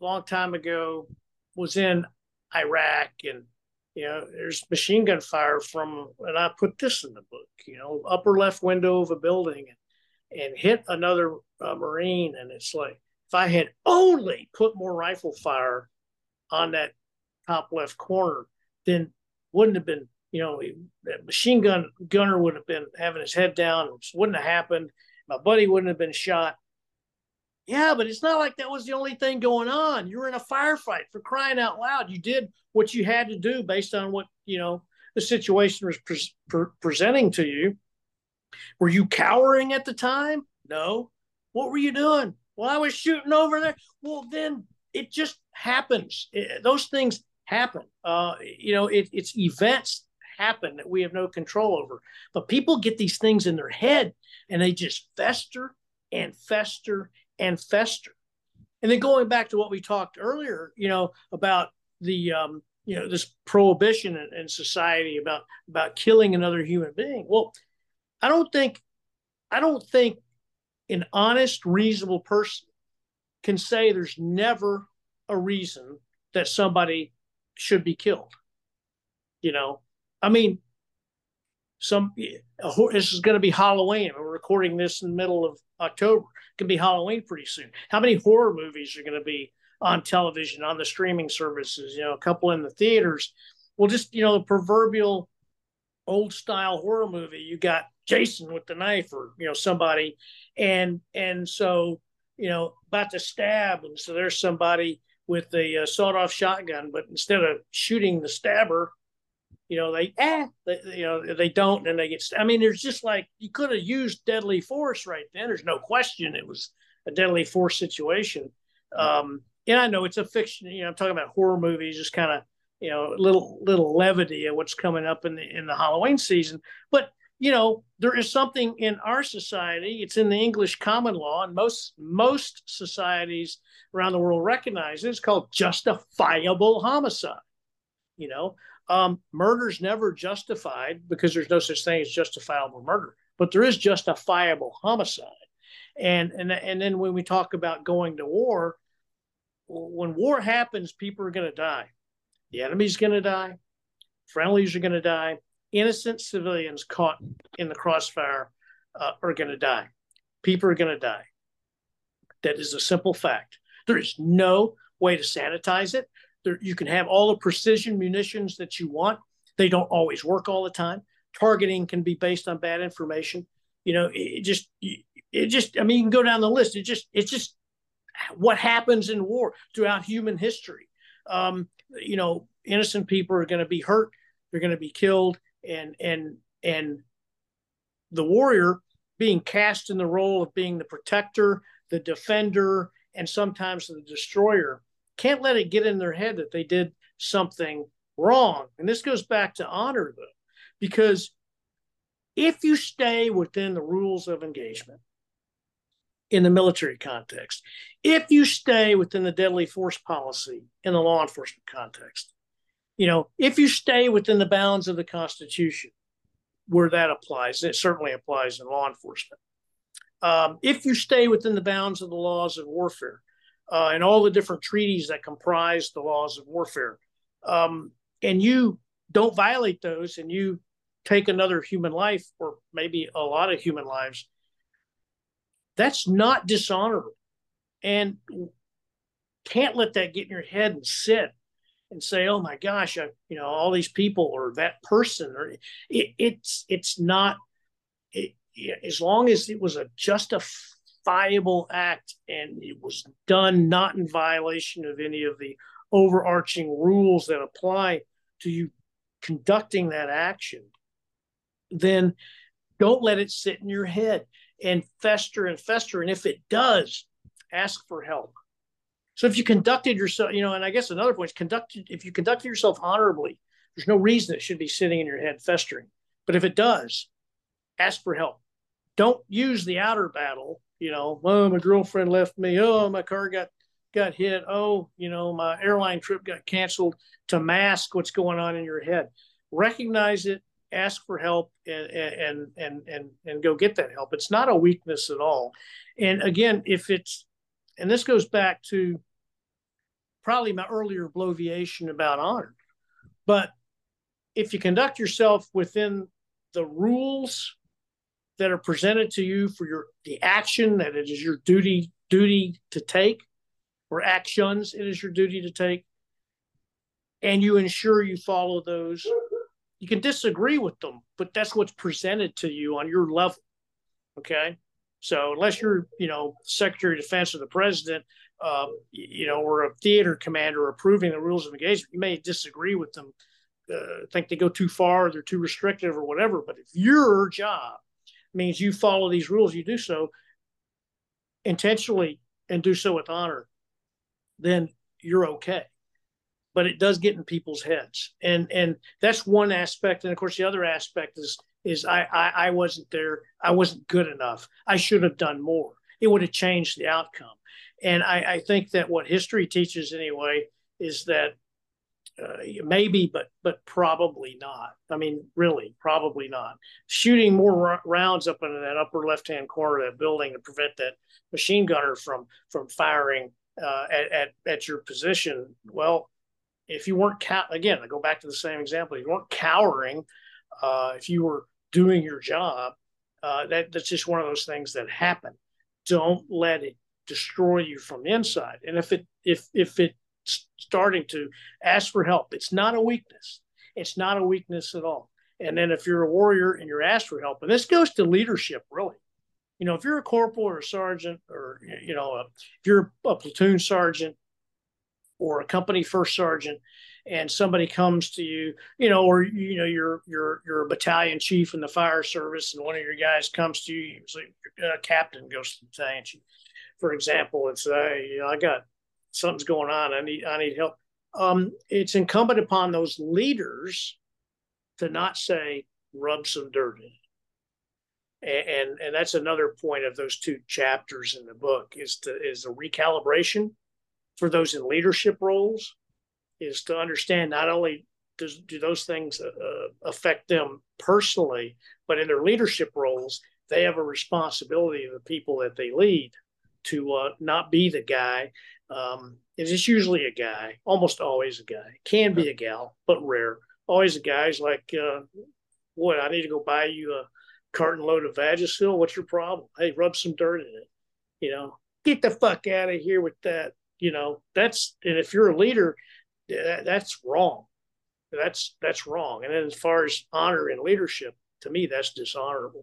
a long time ago, was in Iraq, and you know, there's machine gun fire from, and I put this in the book, you know, upper left window of a building, and and hit another uh, Marine. And it's like, if I had only put more rifle fire on that top left corner, then wouldn't have been, you know, that machine gun gunner would have been having his head down. Wouldn't have happened. My buddy wouldn't have been shot. Yeah, but it's not like that was the only thing going on. You were in a firefight for crying out loud. You did what you had to do based on what, you know, the situation was pre- pre- presenting to you. Were you cowering at the time? No. What were you doing? Well, I was shooting over there. Well, then it just happens. It, those things happen. Uh, you know, it, it's events happen that we have no control over. But people get these things in their head and they just fester and fester and fester. And then going back to what we talked earlier, you know, about the um, you know this prohibition in, in society about about killing another human being. Well, I don't think I don't think an honest, reasonable person can say there's never a reason that somebody should be killed. You know, I mean, some this is going to be Halloween. We're recording this in the middle of October. It can be Halloween pretty soon. How many horror movies are going to be on television, on the streaming services? You know, a couple in the theaters. Well, just you know, the proverbial old style horror movie. You got Jason with the knife, or you know, somebody, and and so you know about to stab, and so there's somebody with a uh, sawed-off shotgun, but instead of shooting the stabber, you know they eh, they, you know they don't, and they get. I mean, there's just like you could have used deadly force right then. There's no question it was a deadly force situation. Um, and I know it's a fiction. You know, I'm talking about horror movies, just kind of you know little little levity of what's coming up in the in the Halloween season, but you know, there is something in our society, it's in the English common law, and most most societies around the world recognize it. It's called justifiable homicide. You know, um, murder's never justified because there's no such thing as justifiable murder, but there is justifiable homicide. And and and then when we talk about going to war, when war happens, people are going to die. The enemy's going to die. Friendlies are going to die innocent civilians caught in the crossfire uh, are going to die. People are going to die. That is a simple fact. There is no way to sanitize it. There, you can have all the precision munitions that you want. They don't always work all the time. Targeting can be based on bad information. You know, it, just, it just. I mean, you can go down the list. It just, it's just what happens in war throughout human history. Um, you know, innocent people are going to be hurt. They're going to be killed and and and the warrior being cast in the role of being the protector, the defender, and sometimes the destroyer can't let it get in their head that they did something wrong. And this goes back to honor, though, because if you stay within the rules of engagement in the military context, if you stay within the deadly force policy in the law enforcement context, you know, if you stay within the bounds of the Constitution, where that applies, it certainly applies in law enforcement. Um, if you stay within the bounds of the laws of warfare uh, and all the different treaties that comprise the laws of warfare, um, and you don't violate those and you take another human life or maybe a lot of human lives, that's not dishonorable. And can't let that get in your head and sit and say, "Oh my gosh, I, you know, all these people or that person," or it, it's it's not. It, as long as it was a justifiable act and it was done not in violation of any of the overarching rules that apply to you conducting that action, then don't let it sit in your head and fester and fester. And if it does, ask for help. So if you conducted yourself, you know, and I guess another point is conducted, if you conducted yourself honorably, there's no reason it should be sitting in your head festering. But if it does, ask for help. Don't use the outer battle, you know, oh, my girlfriend left me. Oh, my car got got hit. Oh, you know, my airline trip got canceled to mask what's going on in your head. Recognize it, ask for help and and and and and go get that help. It's not a weakness at all. And again, if it's and this goes back to probably my earlier bloviation about honor. But if you conduct yourself within the rules that are presented to you for your the action that it is your duty duty to take or actions it is your duty to take and you ensure you follow those you can disagree with them but that's what's presented to you on your level okay so unless you're, you know, Secretary of Defense or the President, um, you know, or a theater commander approving the rules of engagement, you may disagree with them, uh, think they go too far, they're too restrictive or whatever. But if your job means you follow these rules, you do so intentionally and do so with honor, then you're okay. But it does get in people's heads, and and that's one aspect. And of course, the other aspect is is I I, I wasn't there. I wasn't good enough. I should have done more. It would have changed the outcome. And I, I think that what history teaches anyway is that uh, maybe, but but probably not. I mean, really, probably not. Shooting more r- rounds up into that upper left hand corner of that building to prevent that machine gunner from from firing uh, at, at at your position. Well, if you weren't cow- again, I go back to the same example. If you weren't cowering. Uh, if you were doing your job, uh, that that's just one of those things that happen. Don't let it destroy you from inside. And if it if if it's starting to ask for help, it's not a weakness. It's not a weakness at all. And then if you're a warrior and you're asked for help, and this goes to leadership really. You know, if you're a corporal or a sergeant, or you know, if you're a platoon sergeant or a company first sergeant, and somebody comes to you, you know, or you know, you're you're you're a battalion chief in the fire service, and one of your guys comes to you, a captain goes to the battalion chief, for example, and say, you know, I got something's going on, I need I need help. Um, it's incumbent upon those leaders to not say rub some dirt in and and that's another point of those two chapters in the book is to is a recalibration for those in leadership roles is to understand not only does do those things uh, uh, affect them personally, but in their leadership roles, they have a responsibility to the people that they lead to uh, not be the guy. Um, it's usually a guy, almost always a guy. Can be a gal, but rare. Always a guy's like, uh, "What? I need to go buy you a carton load of Vagisil. What's your problem? Hey, rub some dirt in it. You know, get the fuck out of here with that. You know, that's and if you're a leader, that, that's wrong. That's that's wrong. And then as far as honor and leadership, to me, that's dishonorable.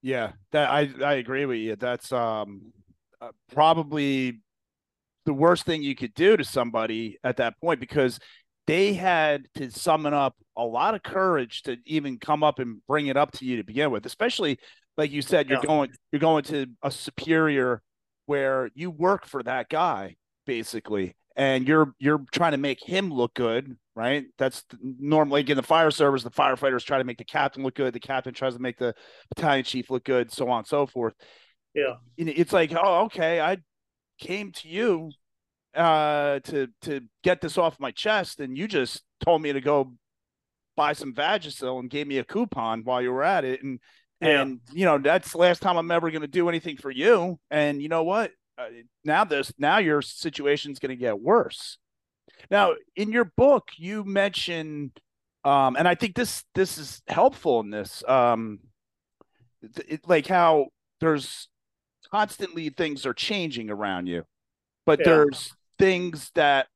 Yeah, that I I agree with you. That's um uh, probably the worst thing you could do to somebody at that point because they had to summon up a lot of courage to even come up and bring it up to you to begin with especially like you said you're yeah. going you're going to a superior where you work for that guy basically and you're you're trying to make him look good right? That's normally in the fire service the firefighters try to make the captain look good the captain tries to make the battalion chief look good so on and so forth. Yeah. It's like oh okay i came to you uh to to get this off my chest and you just told me to go buy some Vagisil and gave me a coupon while you were at it and yeah. and you know that's the last time I'm ever going to do anything for you and you know what uh, now this now your situation's going to get worse. Now, in your book, you mention, um, and I think this this is helpful in this, um, it, like how there's constantly things are changing around you, but yeah. there's things that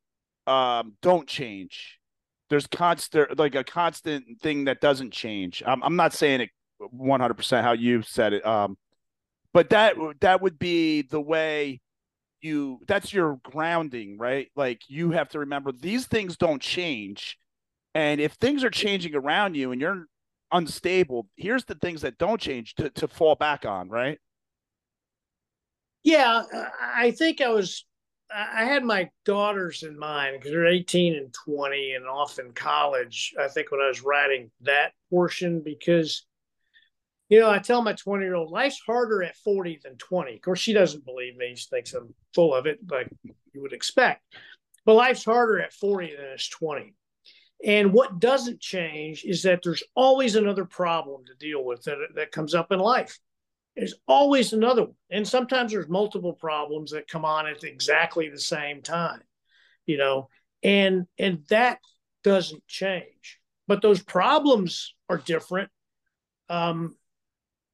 um, don't change. There's constant, like a constant thing that doesn't change. I'm, I'm not saying it 100% how you said it, um, but that that would be the way you that's your grounding right? Like you have to remember these things don't change and if things are changing around you and you're unstable here's the things that don't change to, to fall back on right? Yeah i think i was i had my daughters in mind because they're 18 and 20 and off in college i think when i was writing that portion because you know, I tell my 20 year old, life's harder at 40 than 20. Of course, she doesn't believe me. She thinks I'm full of it, like you would expect. But life's harder at 40 than it's 20. And what doesn't change is that there's always another problem to deal with that, that comes up in life. There's always another one. And sometimes there's multiple problems that come on at exactly the same time, you know, and and that doesn't change. But those problems are different. Um,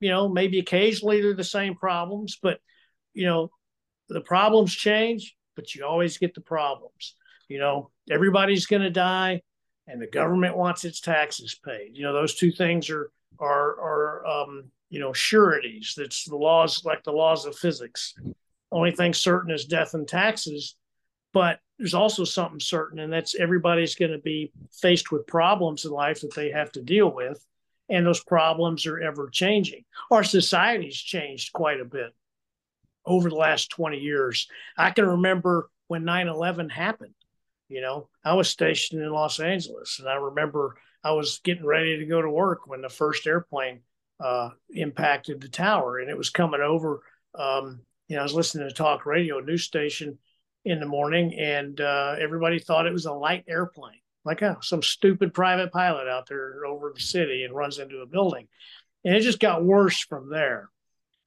you know, maybe occasionally they're the same problems, but you know, the problems change, but you always get the problems. You know, everybody's going to die, and the government wants its taxes paid. You know, those two things are are are um, you know sureties. That's the laws, like the laws of physics. Only thing certain is death and taxes, but there's also something certain, and that's everybody's going to be faced with problems in life that they have to deal with and those problems are ever changing. Our society's changed quite a bit over the last 20 years. I can remember when 9 11 happened. You know, I was stationed in Los Angeles, and I remember I was getting ready to go to work when the first airplane uh, impacted the tower, and it was coming over. Um, you know, I was listening to talk radio, news station in the morning, and uh, everybody thought it was a light airplane, like oh, some stupid private pilot out there over the city and runs into a building. And it just got worse from there.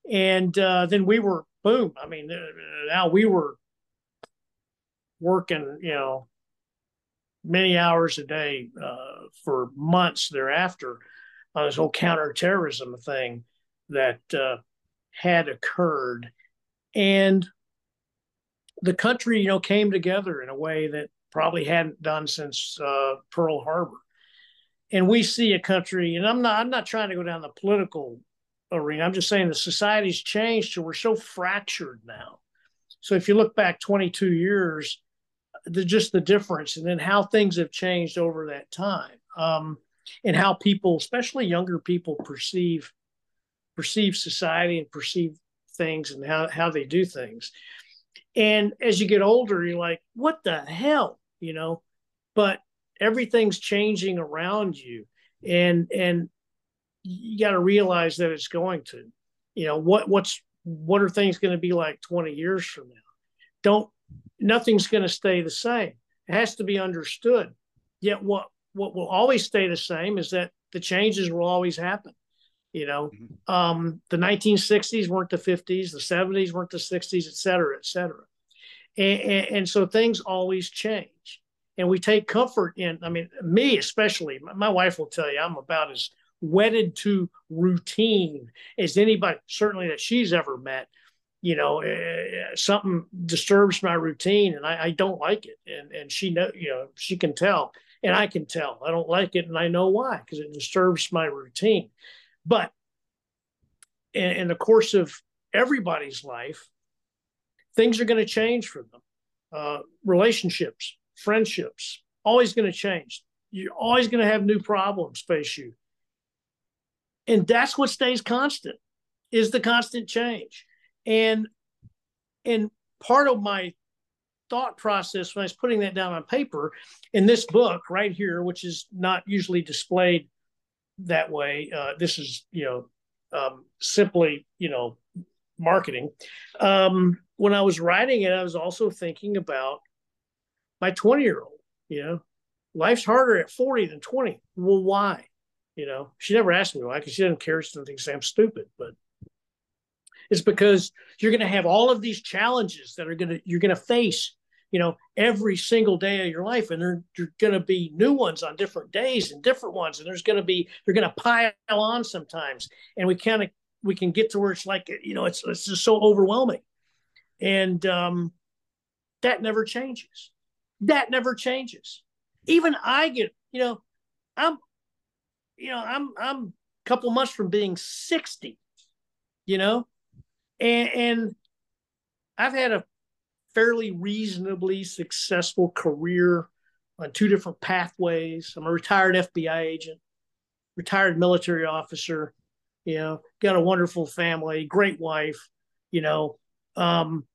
And uh, then we were, boom, I mean, now we were working, you know, many hours a day uh, for months thereafter on this whole counterterrorism thing that uh, had occurred. And the country, you know, came together in a way that probably hadn't done since uh, Pearl Harbor. And we see a country, and I'm not, I'm not trying to go down the political arena. I'm just saying the society's changed, so we're so fractured now. So if you look back 22 years, the, just the difference, and then how things have changed over that time, um, and how people, especially younger people, perceive perceive society and perceive things and how how they do things. And as you get older, you're like, what the hell, you know? But everything's changing around you, and and you got to realize that it's going to. You know what what's what are things going to be like 20 years from now? Don't nothing's going to stay the same. It has to be understood. Yet what what will always stay the same is that the changes will always happen. You know, mm-hmm. um, the 1960s weren't the 50s, the 70s weren't the 60s, et cetera, et cetera. And, and, and so things always change. And we take comfort in, I mean, me especially, my wife will tell you, I'm about as wedded to routine as anybody, certainly that she's ever met. You know, uh, something disturbs my routine and I, I don't like it. And, and she know, you know, she can tell and I can tell I don't like it and I know why because it disturbs my routine. But in, in the course of everybody's life, things are going to change for them. Uh, relationships, friendships, always going to change. You're always going to have new problems face you. And that's what stays constant is the constant change. And and part of my thought process when I was putting that down on paper in this book right here, which is not usually displayed that way. Uh, this is, you know, um, simply, you know, marketing. Um, when I was writing it, I was also thinking about my 20 year old, you know, life's harder at 40 than 20. Well, why? You know, she never asked me why because she doesn't care. She think I'm stupid, but it's because you're going to have all of these challenges that are going to, you're going to face you know, every single day of your life. And there, are going to be new ones on different days and different ones. And there's going to be, they're going to pile on sometimes. And we kind of, we can get to where it's like, you know, it's, it's just so overwhelming. And um, that never changes. That never changes. Even I get, you know, I'm, you know, I'm, I'm a couple months from being 60, you know, and, and I've had a fairly reasonably successful career on two different pathways. I'm a retired FBI agent, retired military officer, you know, got a wonderful family, great wife, you know. Um,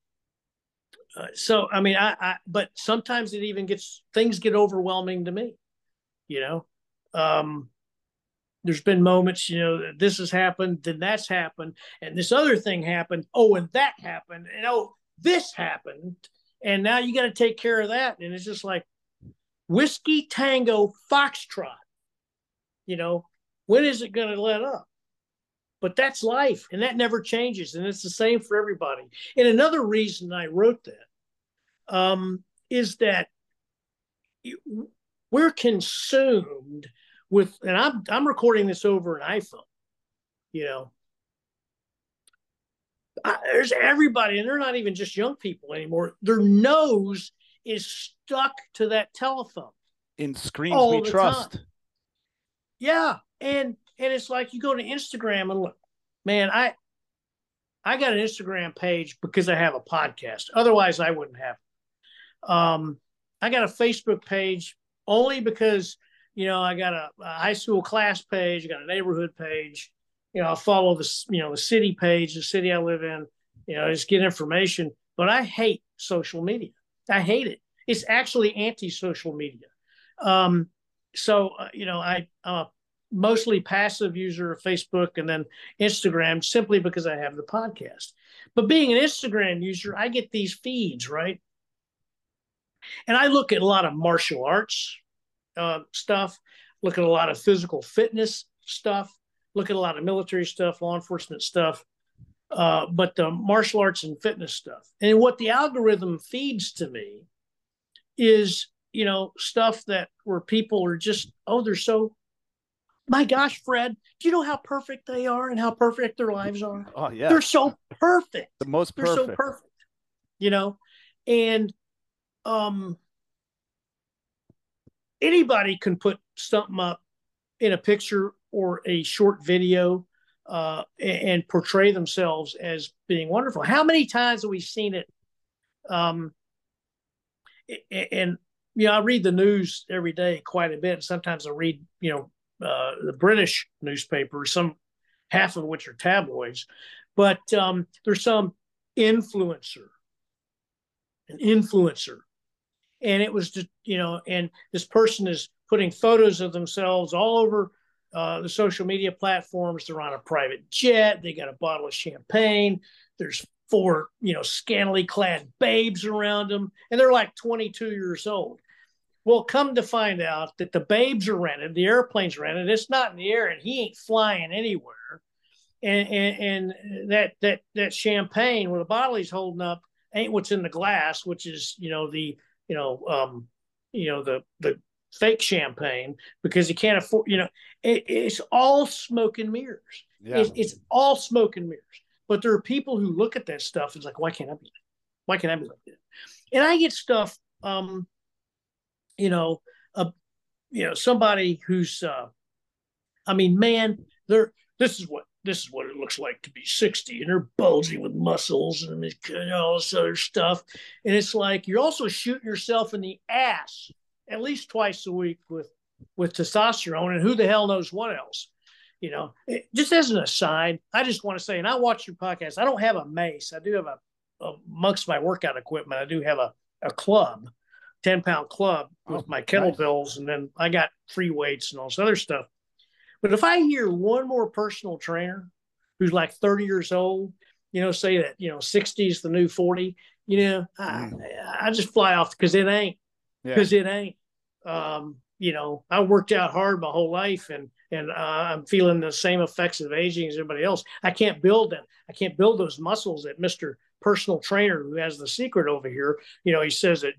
uh, so, I mean, I, I, but sometimes it even gets, things get overwhelming to me, you know. Um, there's been moments, you know, this has happened, then that's happened, and this other thing happened. Oh, and that happened, and oh, this happened and now you got to take care of that and it's just like whiskey tango foxtrot you know when is it going to let up but that's life and that never changes and it's the same for everybody and another reason i wrote that um, is that we're consumed with and i'm i'm recording this over an iphone you know there's everybody, and they're not even just young people anymore. Their nose is stuck to that telephone. In screens we trust. Time. Yeah, and and it's like you go to Instagram and look, man, I I got an Instagram page because I have a podcast. Otherwise, I wouldn't have. Um, I got a Facebook page only because you know I got a, a high school class page, I got a neighborhood page, you know, I follow the you know the city page, the city I live in, You know, just get information. But I hate social media. I hate it. It's actually anti-social media. Um, so uh, you know, I I'm a mostly passive user of Facebook and then Instagram simply because I have the podcast. But being an Instagram user, I get these feeds right, and I look at a lot of martial arts uh, stuff, look at a lot of physical fitness stuff, look at a lot of military stuff, law enforcement stuff, uh, but the martial arts and fitness stuff. And what the algorithm feeds to me is, you know, stuff that where people are just, oh, they're so, my gosh, Fred, do you know how perfect they are and how perfect their lives are? Oh, yeah. They're so perfect. The most perfect. They're so perfect, you know, and, um, anybody can put something up in a picture or a short video uh, and, portray themselves as being wonderful. How many times have we seen it? Um, and you know, I read the news every day quite a bit. Sometimes I read, you know, uh, the British newspapers, some half of which are tabloids, but um, there's some influencer, an influencer, and it was just you know, and this person is putting photos of themselves all over uh, the social media platforms. They're on a private jet. They got a bottle of champagne. There's four, you know, scantily clad babes around them, and they're like 22 years old. Well, come to find out that the babes are rented, the airplane's rented. It's not in the air, and he ain't flying anywhere. And and, and that that that champagne, where the bottle he's holding up, ain't what's in the glass, which is you know the you know um you know the the fake champagne because you can't afford, you know, it, it's all smoke and mirrors. Yeah. It's, it's, all smoke and mirrors. But there are people who look at that stuff and it's like, why can't I be? Why can't I be like that? And I get stuff, um, you know, uh, you know, somebody who's, uh, I mean, man, they're, this is what, this is what it looks like to be 60 and they're bulging with muscles and all this other stuff. And it's like, you're also shooting yourself in the ass at least twice a week with with testosterone and who the hell knows what else you know? It, just as an aside i just want to say and i watch your podcast i don't have a mace. I do have a, amongst my workout equipment i do have a, a club 10 pound club with oh, my kettlebells nice. and then i got free weights and all this other stuff but if i hear one more personal trainer who's like 30 years old you know say that you know 60 is the new 40 you know I, mm. I just fly off because it ain't because yeah. it ain't. Um, you know, I worked out hard my whole life, and and uh, I'm feeling the same effects of aging as everybody else. I can't build them. I can't build those muscles that Mister Personal Trainer, who has the secret over here, you know, he says that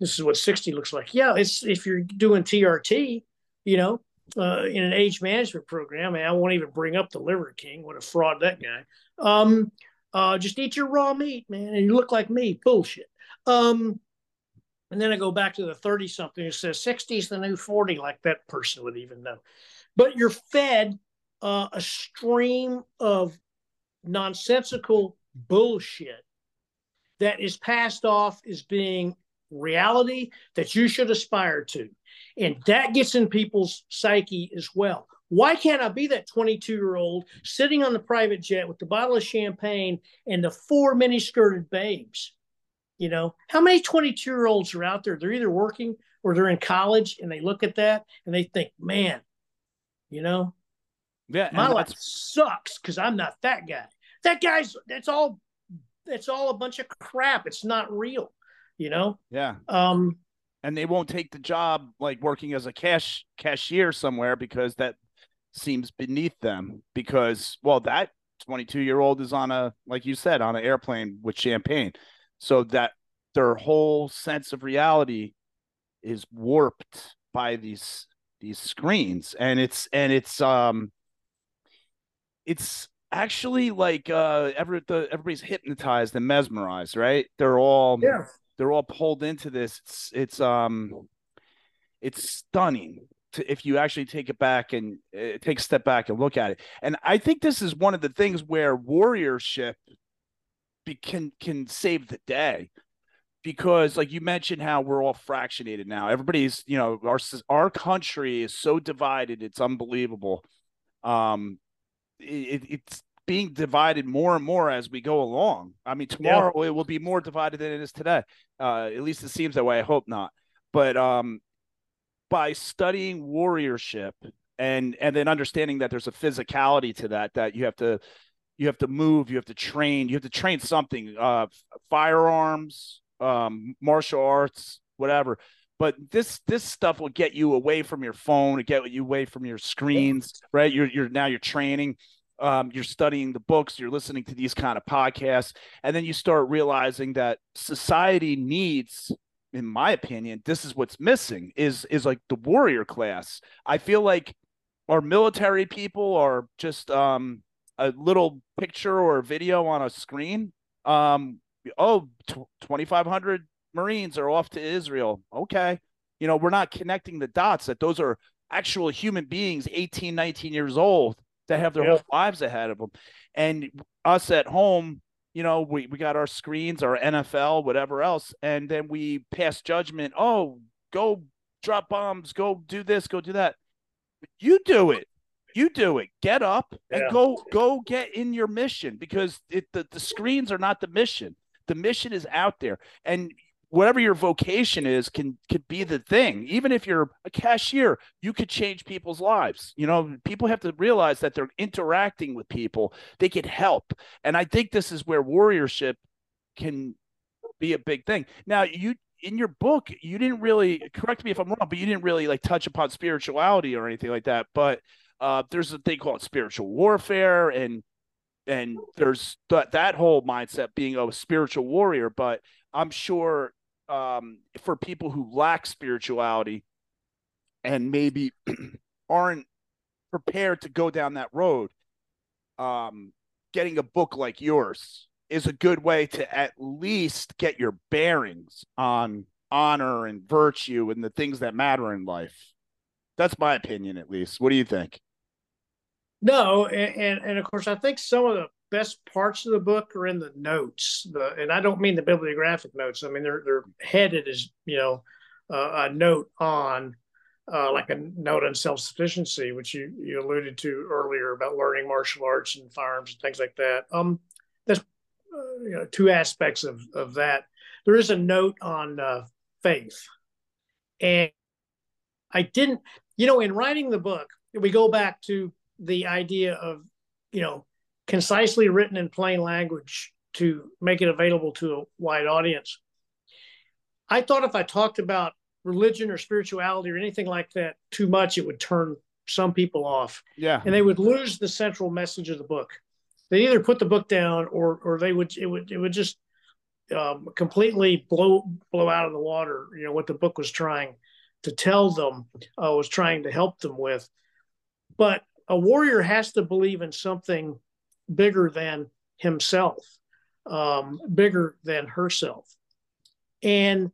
this is what 60 looks like. Yeah, it's if you're doing TRT, you know, uh, in an age management program, and I won't even bring up the Liver King. What a fraud that guy. Um, uh, just eat your raw meat, man, and you look like me. Bullshit. Um, and then I go back to the 30 something who says 60 is the new 40, like that person would even know. But you're fed uh, a stream of nonsensical bullshit that is passed off as being reality that you should aspire to. And that gets in people's psyche as well. Why can't I be that 22 year old sitting on the private jet with the bottle of champagne and the four mini skirted babes? You know, how many 22 year olds are out there? They're either working or they're in college and they look at that and they think, man, you know, yeah, my life sucks because I'm not that guy. That guy's that's all that's all a bunch of crap. It's not real, you know? Yeah. Um and they won't take the job like working as a cash cashier somewhere because that seems beneath them because well that 22 year old is on a like you said on an airplane with champagne so that their whole sense of reality is warped by these these screens and it's and it's um it's actually like uh every the everybody's hypnotized and mesmerized right they're all yeah they're all pulled into this. It's it's um it's stunning to, if you actually take it back and uh, take a step back and look at it. And i think this is one of the things where warriorship be, can can save the day. Because like you mentioned how we're all fractionated now. Everybody's you know our our country is so divided it's unbelievable. Um it, it's being divided more and more as we go along. I mean, tomorrow yeah. it will be more divided than it is today. Uh, at least it seems that way. I hope not. But um, by studying warriorship and and then understanding that there's a physicality to that that you have to you have to move, you have to train, you have to train something, uh, firearms, um, martial arts, whatever. But this this stuff will get you away from your phone, get you away from your screens, right? You're you're now you're training um, you're studying the books, you're listening to these kind of podcasts, and then you start realizing that society needs, in my opinion, this is what's missing is is like the warrior class. I feel like our military people are just um, a little picture or video on a screen. Um, oh, 2,500 Marines are off to Israel. Okay. You know, we're not connecting the dots that those are actual human beings, 18, 19 years old that have their whole lives ahead of them. And us at home, you know, we, we got our screens, our NFL, whatever else, and then we pass judgment. Oh, go drop bombs, go do this, go do that. You do it. You do it. Get up and yeah. go go get in your mission because it, the, the screens are not the mission. The mission is out there. And whatever your vocation is can could be the thing. Even if you're a cashier you could change people's lives. You know people have to realize that they're interacting with people. They can help. And i think this is where warriorship can be a big thing. Now you in your book you didn't really correct me if i'm wrong but you didn't really like touch upon spirituality or anything like that. But uh, there's a thing called spiritual warfare and and there's th- that whole mindset being a spiritual warrior. But i'm sure um, for people who lack spirituality and maybe <clears throat> aren't prepared to go down that road, um, getting a book like yours is a good way to at least get your bearings on honor and virtue and the things that matter in life. That's my opinion, at least. What do you think? No, and, and, and of course, I think some of the best parts of the book are in the notes. The, and I don't mean the bibliographic notes. I mean they're they're headed as you know uh, a note on uh, like a note on self sufficiency, which you you alluded to earlier about learning martial arts and firearms and things like that. Um, that's uh, you know two aspects of of that. There is a note on uh, faith, and I didn't. You know, in writing the book, we go back to the idea of you know concisely written in plain language to make it available to a wide audience. I thought if I talked about religion or spirituality or anything like that too much, it would turn some people off. Yeah. And they would lose the central message of the book. They either put the book down or or they would it would it would just um, completely blow blow out of the water, you know, what the book was trying to tell them, uh, was trying to help them with. But a warrior has to believe in something bigger than himself, um, bigger than herself. And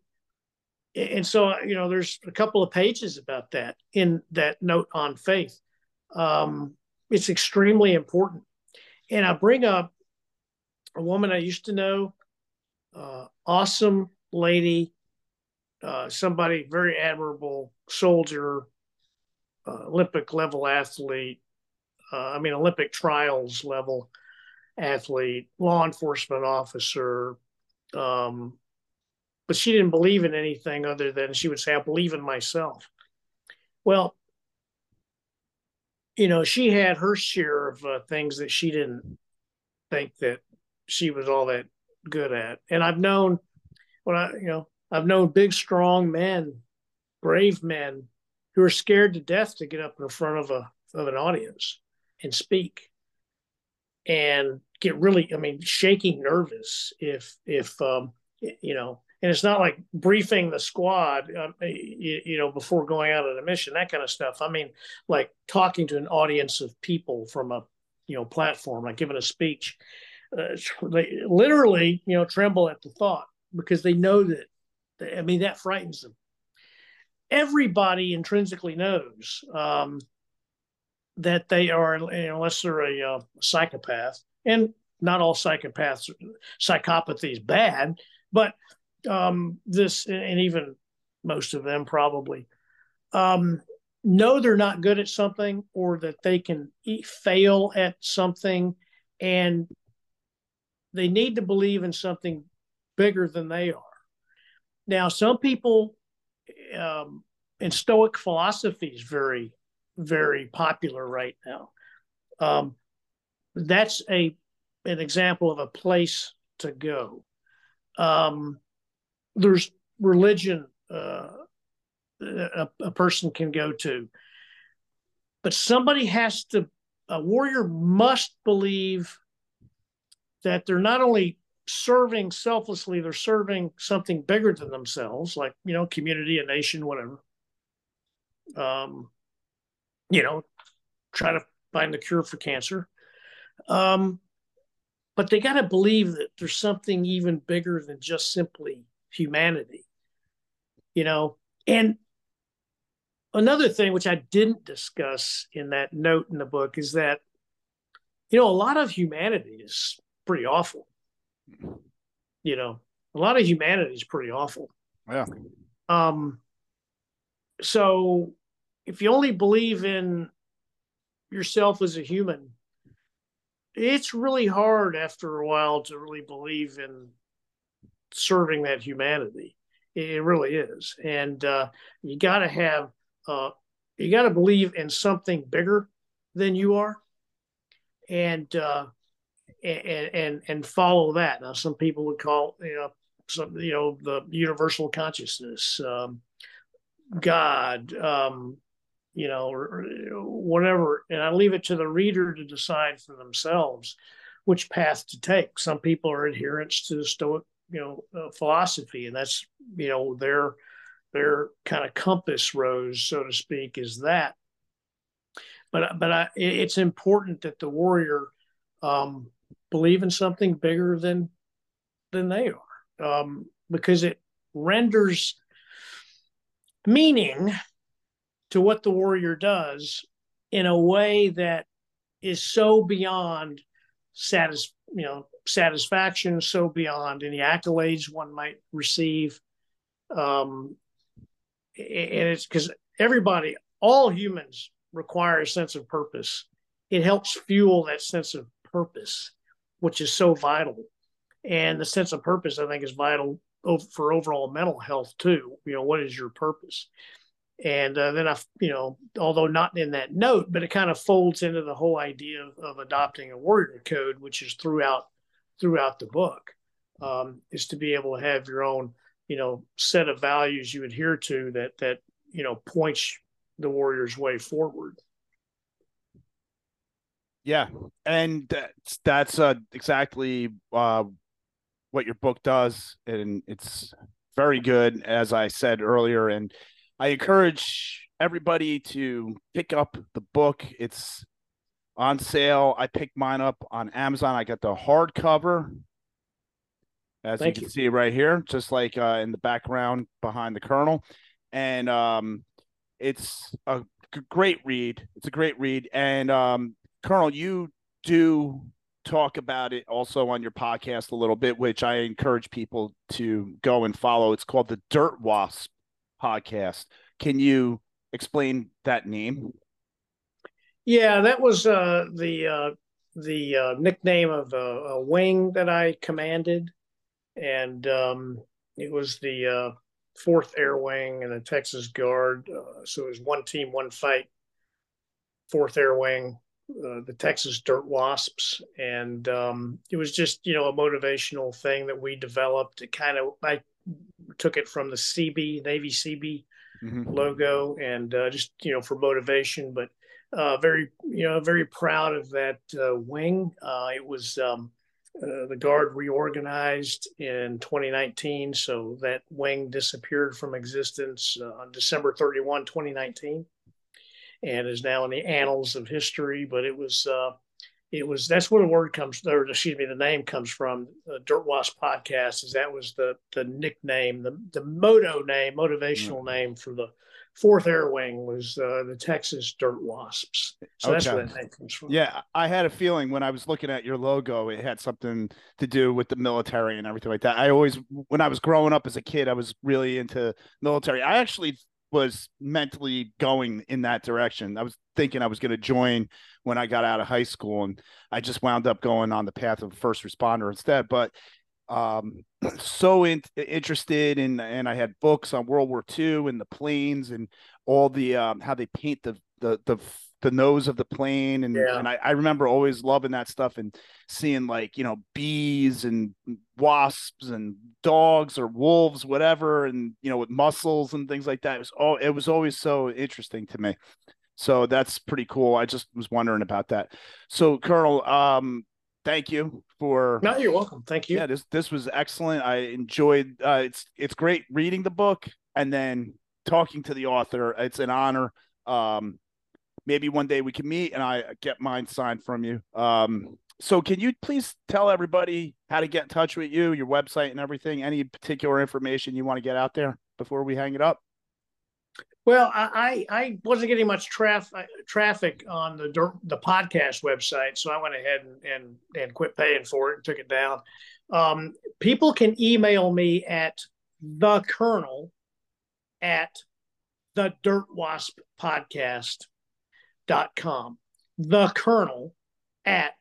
and so you know there's a couple of pages about that in that note on faith um, it's extremely important and i bring up a woman i used to know uh, awesome lady uh, somebody very admirable soldier uh, olympic level athlete uh, I mean, Olympic trials level athlete, law enforcement officer. Um, but she didn't believe in anything other than she would say, I believe in myself. Well, you know, she had her share of uh, things that she didn't think that she was all that good at. And I've known when I, you know, I've known big, strong men, brave men who are scared to death to get up in front of a of an audience and speak and get really i mean shaking nervous if if um you know and it's not like briefing the squad um, you, you, know before going out on a mission that kind of stuff. I mean like talking to an audience of people from a you know platform like giving a speech uh, they literally you know tremble at the thought because they know that i mean that frightens them. Everybody intrinsically knows um, that they are, unless they're a uh, psychopath, and not all psychopaths, psychopathy is bad, but um, this, and even most of them probably, um, know they're not good at something or that they can fail at something and they need to believe in something bigger than they are. Now, some people, um, and Stoic philosophy is very, very popular right now. Um, that's a an example of a place to go. Um, there's religion uh, a, a person can go to, but somebody has to. A warrior must believe that they're not only serving selflessly, they're serving something bigger than themselves, like you know, community, a nation, whatever. Um, you know, try to find the cure for cancer. Um, but they got to believe that there's something even bigger than just simply humanity you know? And another thing which i didn't discuss in that note in the book is that you know a lot of humanity is pretty awful. You know a lot of humanity is pretty awful. Yeah. Um so if you only believe in yourself as a human it's really hard after a while to really believe in serving that humanity. It really is, and uh, you got to have uh, you got to believe in something bigger than you are, and uh, and and and follow that. Now, some people would call you know some you know the universal consciousness, um, God, um, you know, or, or whatever. And I leave it to the reader to decide for themselves which path to take. Some people are adherents to the Stoic, you know, uh, philosophy, and that's you know their their kind of compass rose, so to speak, is that. But but I, it's important that the warrior um, believe in something bigger than than they are, um, because it renders meaning to what the warrior does in a way that is so beyond satis- you know satisfaction so beyond any accolades one might receive. Um, and it's because everybody all humans require a sense of purpose. It helps fuel that sense of purpose which is so vital. And the sense of purpose i think is vital for overall mental health too. You know what is your purpose and uh, then I, you know, although not in that note, but it kind of folds into the whole idea of, of adopting a warrior code, which is throughout throughout the book, um, is to be able to have your own, you know, set of values you adhere to that that you know points the warrior's way forward. Yeah, and that's that's uh, exactly uh, what your book does, and it's very good, as I said earlier, and I encourage everybody to pick up the book. It's on sale. I picked mine up on Amazon. I got the hardcover, as Thank you can you. see right here, just like uh, in the background behind the Colonel, and um, it's a great read. It's a great read, and um, Colonel, you do talk about it also on your podcast a little bit, which I encourage people to go and follow. It's called the Dirt Wasp podcast. Can you explain that name? Yeah, that was uh, the uh, the uh, nickname of a, a, wing that I commanded, and um, it was the uh, Fourth Air Wing and the Texas Guard. Uh, so it was one team, one fight. Fourth Air Wing, uh, the Texas Dirt Wasps, and um, it was just you know a motivational thing that we developed. It kind of I took it from the Seabee Navy Seabee mm-hmm. logo, and uh, just you know for motivation. But uh, very you know very proud of that uh, wing. Uh, it was um, uh, the guard reorganized in 2019, so that wing disappeared from existence uh, on December 31, 2019, and is now in the annals of history. But it was it was that's where the word comes or excuse me the name comes from the dirt wasp podcast is that was the the nickname the the moto name motivational mm-hmm. name for the fourth air wing was uh, the texas dirt wasps so okay. that's where that name comes from yeah i had a feeling when i was looking at your logo it had something to do with the military and everything like that i always when i was growing up as a kid i was really into military i actually was mentally going in that direction. I was thinking I was going to join when I got out of high school, and I just wound up going on the path of first responder instead. But um, <clears throat> so in, interested in, and I had books on World War II and the planes and all the um, how they paint the the the the nose of the plane and, yeah. and I, I remember always loving that stuff and seeing like you know bees and wasps and dogs or wolves whatever and you know with muscles and things like that. It was all it was always so interesting to me. So that's pretty cool. I just was wondering about that. So colonel um thank you for no you're welcome. Thank you. Yeah this this was excellent. I enjoyed uh it's it's great reading the book and then talking to the author. It's an honor um maybe one day we can meet and I get mine signed from you. Um, so can you please tell everybody how to get in touch with you, your website and everything? Any particular information you want to get out there before we hang it up? Well, I I wasn't getting much traf- traffic on the the podcast website, so I went ahead and and, and quit paying for it and took it down. Um, people can email me at the Colonel at the Dirt Wasp podcast dot com. The Colonel at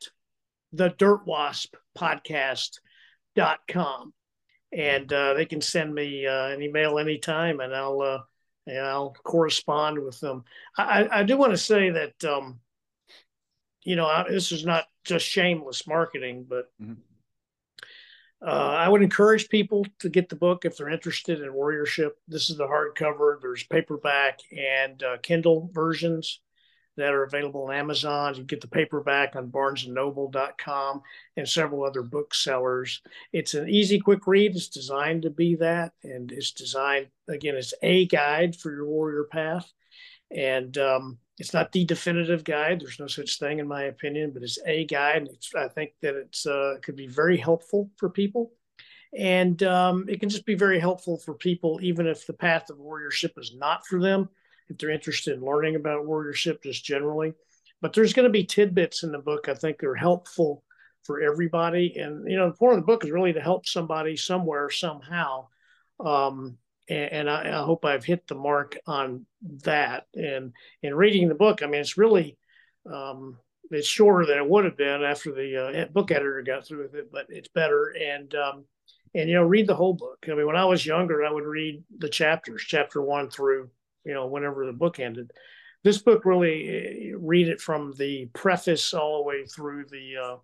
the Dirt Wasp podcast dot com. And uh, they can send me uh, an email anytime and I'll uh, and I'll correspond with them. I, I do want to say that, um, you know, I, this is not just shameless marketing, but mm-hmm. uh, I would encourage people to get the book if they're interested in warriorship. This is the hardcover. There's paperback and uh, Kindle versions that are available on Amazon. You get the paperback on barnesandnoble.com and several other booksellers. It's an easy, quick read. It's designed to be that. And it's designed, again, it's a guide for your warrior path. And um, it's not the definitive guide. There's no such thing, in my opinion, but it's a guide. It's, I think that it's uh, could be very helpful for people. And um, it can just be very helpful for people, even if the path of warriorship is not for them if they're interested in learning about warriorship just generally. But there's going to be tidbits in the book I think are helpful for everybody. And you know, the point of the book is really to help somebody somewhere somehow. Um, and, and I, I, hope I've hit the mark on that. And in reading the book, I mean, it's really um, it's shorter than it would have been after the uh, book editor got through with it, but it's better. And um, and you know, read the whole book. I mean, when I was younger, I would read the chapters, chapter one through you know, whenever the book ended. This book really eh, read it from the preface all the way through the uh,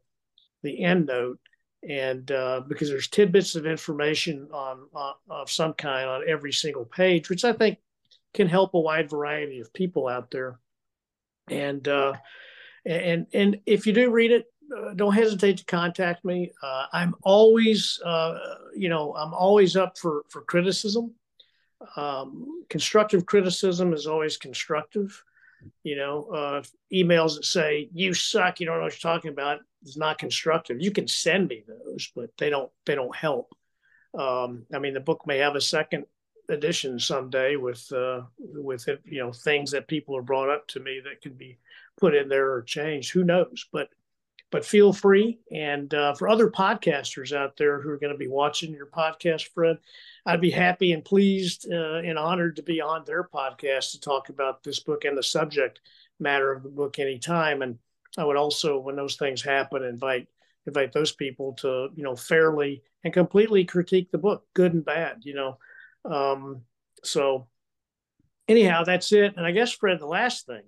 the end note, and uh, because there's tidbits of information on, of some kind on every single page, which I think can help a wide variety of people out there. And uh, and and if you do read it, uh, don't hesitate to contact me. Uh, I'm always, uh, you know, I'm always up for for criticism um, constructive criticism is always constructive. You know, uh, emails that say you suck, you don't know what you're talking about is not constructive. You can send me those, but they don't they don't help. Um, I mean, the book may have a second edition someday with uh, with it, you know things that people are brought up to me that can be put in there or changed. Who knows? But but feel free. And uh, for other podcasters out there who are going to be watching your podcast, Fred, I'd be happy and pleased uh, and honored to be on their podcast to talk about this book and the subject matter of the book anytime. And I would also, when those things happen, invite invite those people to you know fairly and completely critique the book, good and bad. You know, um, so anyhow, that's it. And I guess Fred, the last thing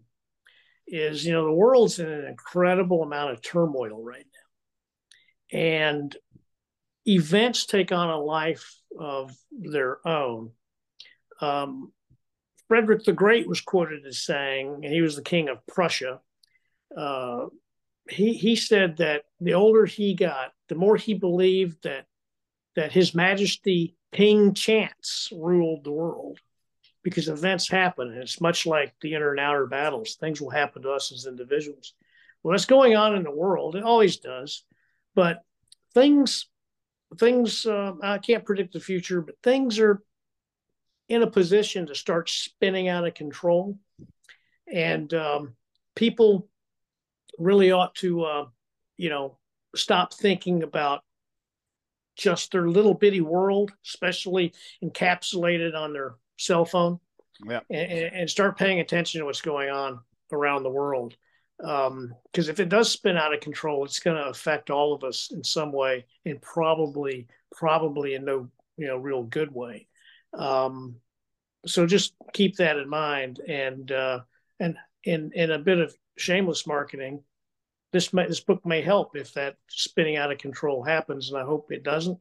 is you know the world's in an incredible amount of turmoil right now, and events take on a life of their own. Um, Frederick the Great was quoted as saying, and he was the king of Prussia. Uh, he he said that the older he got, the more he believed that that His Majesty King Chance ruled the world, because events happen, and it's much like the inner and outer battles. Things will happen to us as individuals. What's going on in the world, it always does, but things things uh, I can't predict the future, but things are in a position to start spinning out of control, and um, people really ought to, uh, you know, stop thinking about just their little bitty world, especially encapsulated on their cell phone. yeah. and, and start paying attention to what's going on around the world. Because um, if it does spin out of control, it's going to affect all of us in some way, and probably, probably in no, you know, real good way. Um, so just keep that in mind, and uh, and in in a bit of shameless marketing, this may, this book may help if that spinning out of control happens, and I hope it doesn't.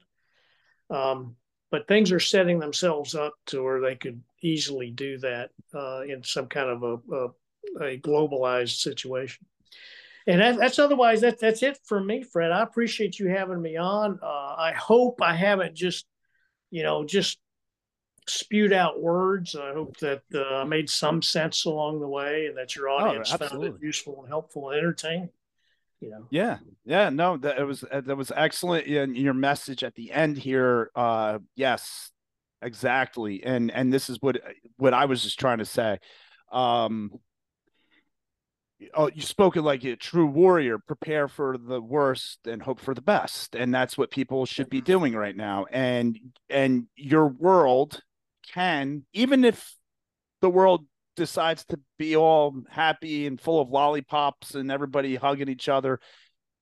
Um, but things are setting themselves up to where they could easily do that uh, in some kind of a, a, a globalized situation. And that, that's otherwise that that's it for me, Fred. I appreciate you having me on. Uh, I hope I haven't just, you know, just spewed out words. I hope that uh, I made some sense along the way, and that your oh, audience oh, found it useful and helpful and entertaining you know? Yeah. Yeah no that it was uh, that was excellent in your message at the end here uh yes exactly and and this is what what i was just trying to say um oh you spoke it like a true warrior prepare for the worst and hope for the best and that's what people should be doing right now and and your world can even if the world decides to be all happy and full of lollipops and everybody hugging each other,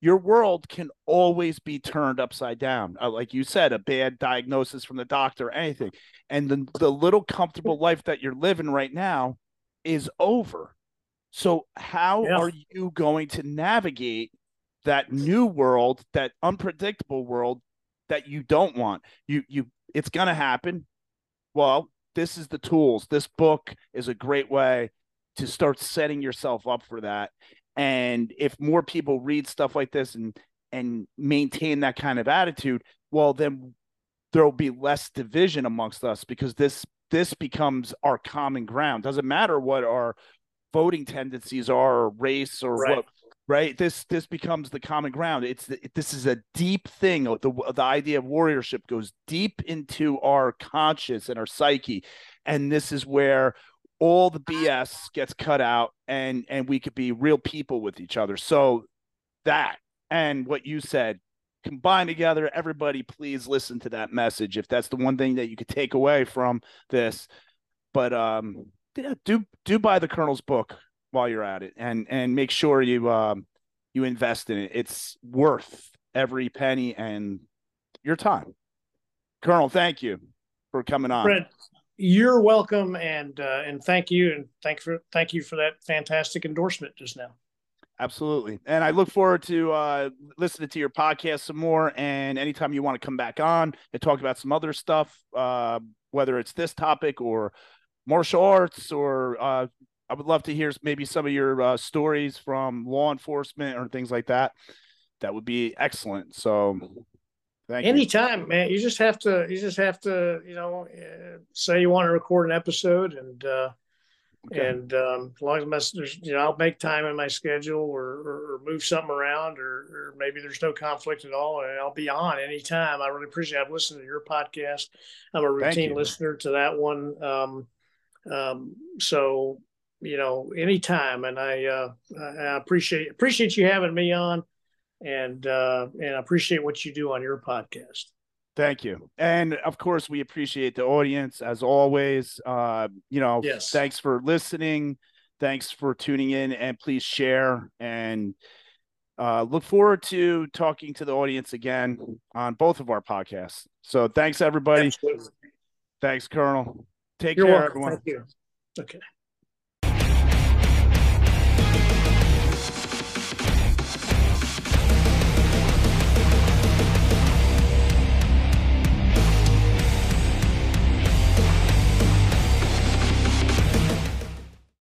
your world can always be turned upside down. Uh, like you said, a bad diagnosis from the doctor, anything. And the, the little comfortable life that you're living right now is over. So, how yeah. are you going to navigate that new world, that unpredictable world that you don't want? You, you, it's going to happen. Well, this is the tools. This book is a great way to start setting yourself up for that. And if more people read stuff like this and and maintain that kind of attitude, well, then there'll be less division amongst us because this this becomes our common ground. Doesn't matter what our voting tendencies are, or race, or right. what right? This this becomes the common ground. It's this is a deep thing. The the idea of warriorship goes deep into our conscious and our psyche. And this is where all the bs gets cut out and and we could be real people with each other. So that and what you said combine together everybody please listen to that message if that's the one thing that you could take away from this. But um yeah, do do buy the colonel's book while you're at it and and make sure you um you invest in it. It's worth every penny and your time. Colonel thank you for coming on. Fred, you're welcome and uh, and thank you and thank for thank you for that fantastic endorsement just now. Absolutely. And i look forward to uh, listening to your podcast some more and anytime you want to come back on and talk about some other stuff uh, whether it's this topic or martial arts or uh, I would love to hear maybe some of your uh, stories from law enforcement or things like that. That would be excellent. So, thank anytime, you. man. You just have to. You just have to. You know, uh, say you want to record an episode, and uh, okay. and um, as long as there's, you know, I'll make time in my schedule or, or, or move something around, or, or, maybe there's no conflict at all, and I'll be on anytime. I really appreciate. I've listened to your podcast. I'm a routine listener to that one. Um, um, so you know, anytime. And I, uh, I appreciate appreciate you having me on, and uh, and I appreciate what you do on your podcast. Thank you, and of course, we appreciate the audience as always. Uh, you know, yes. thanks for listening. Thanks for tuning in, and please share and. Uh, look forward to talking to the audience again on both of our podcasts. So thanks everybody. Absolutely. Thanks, Colonel. Take You're care, welcome. everyone. Thank you. Okay.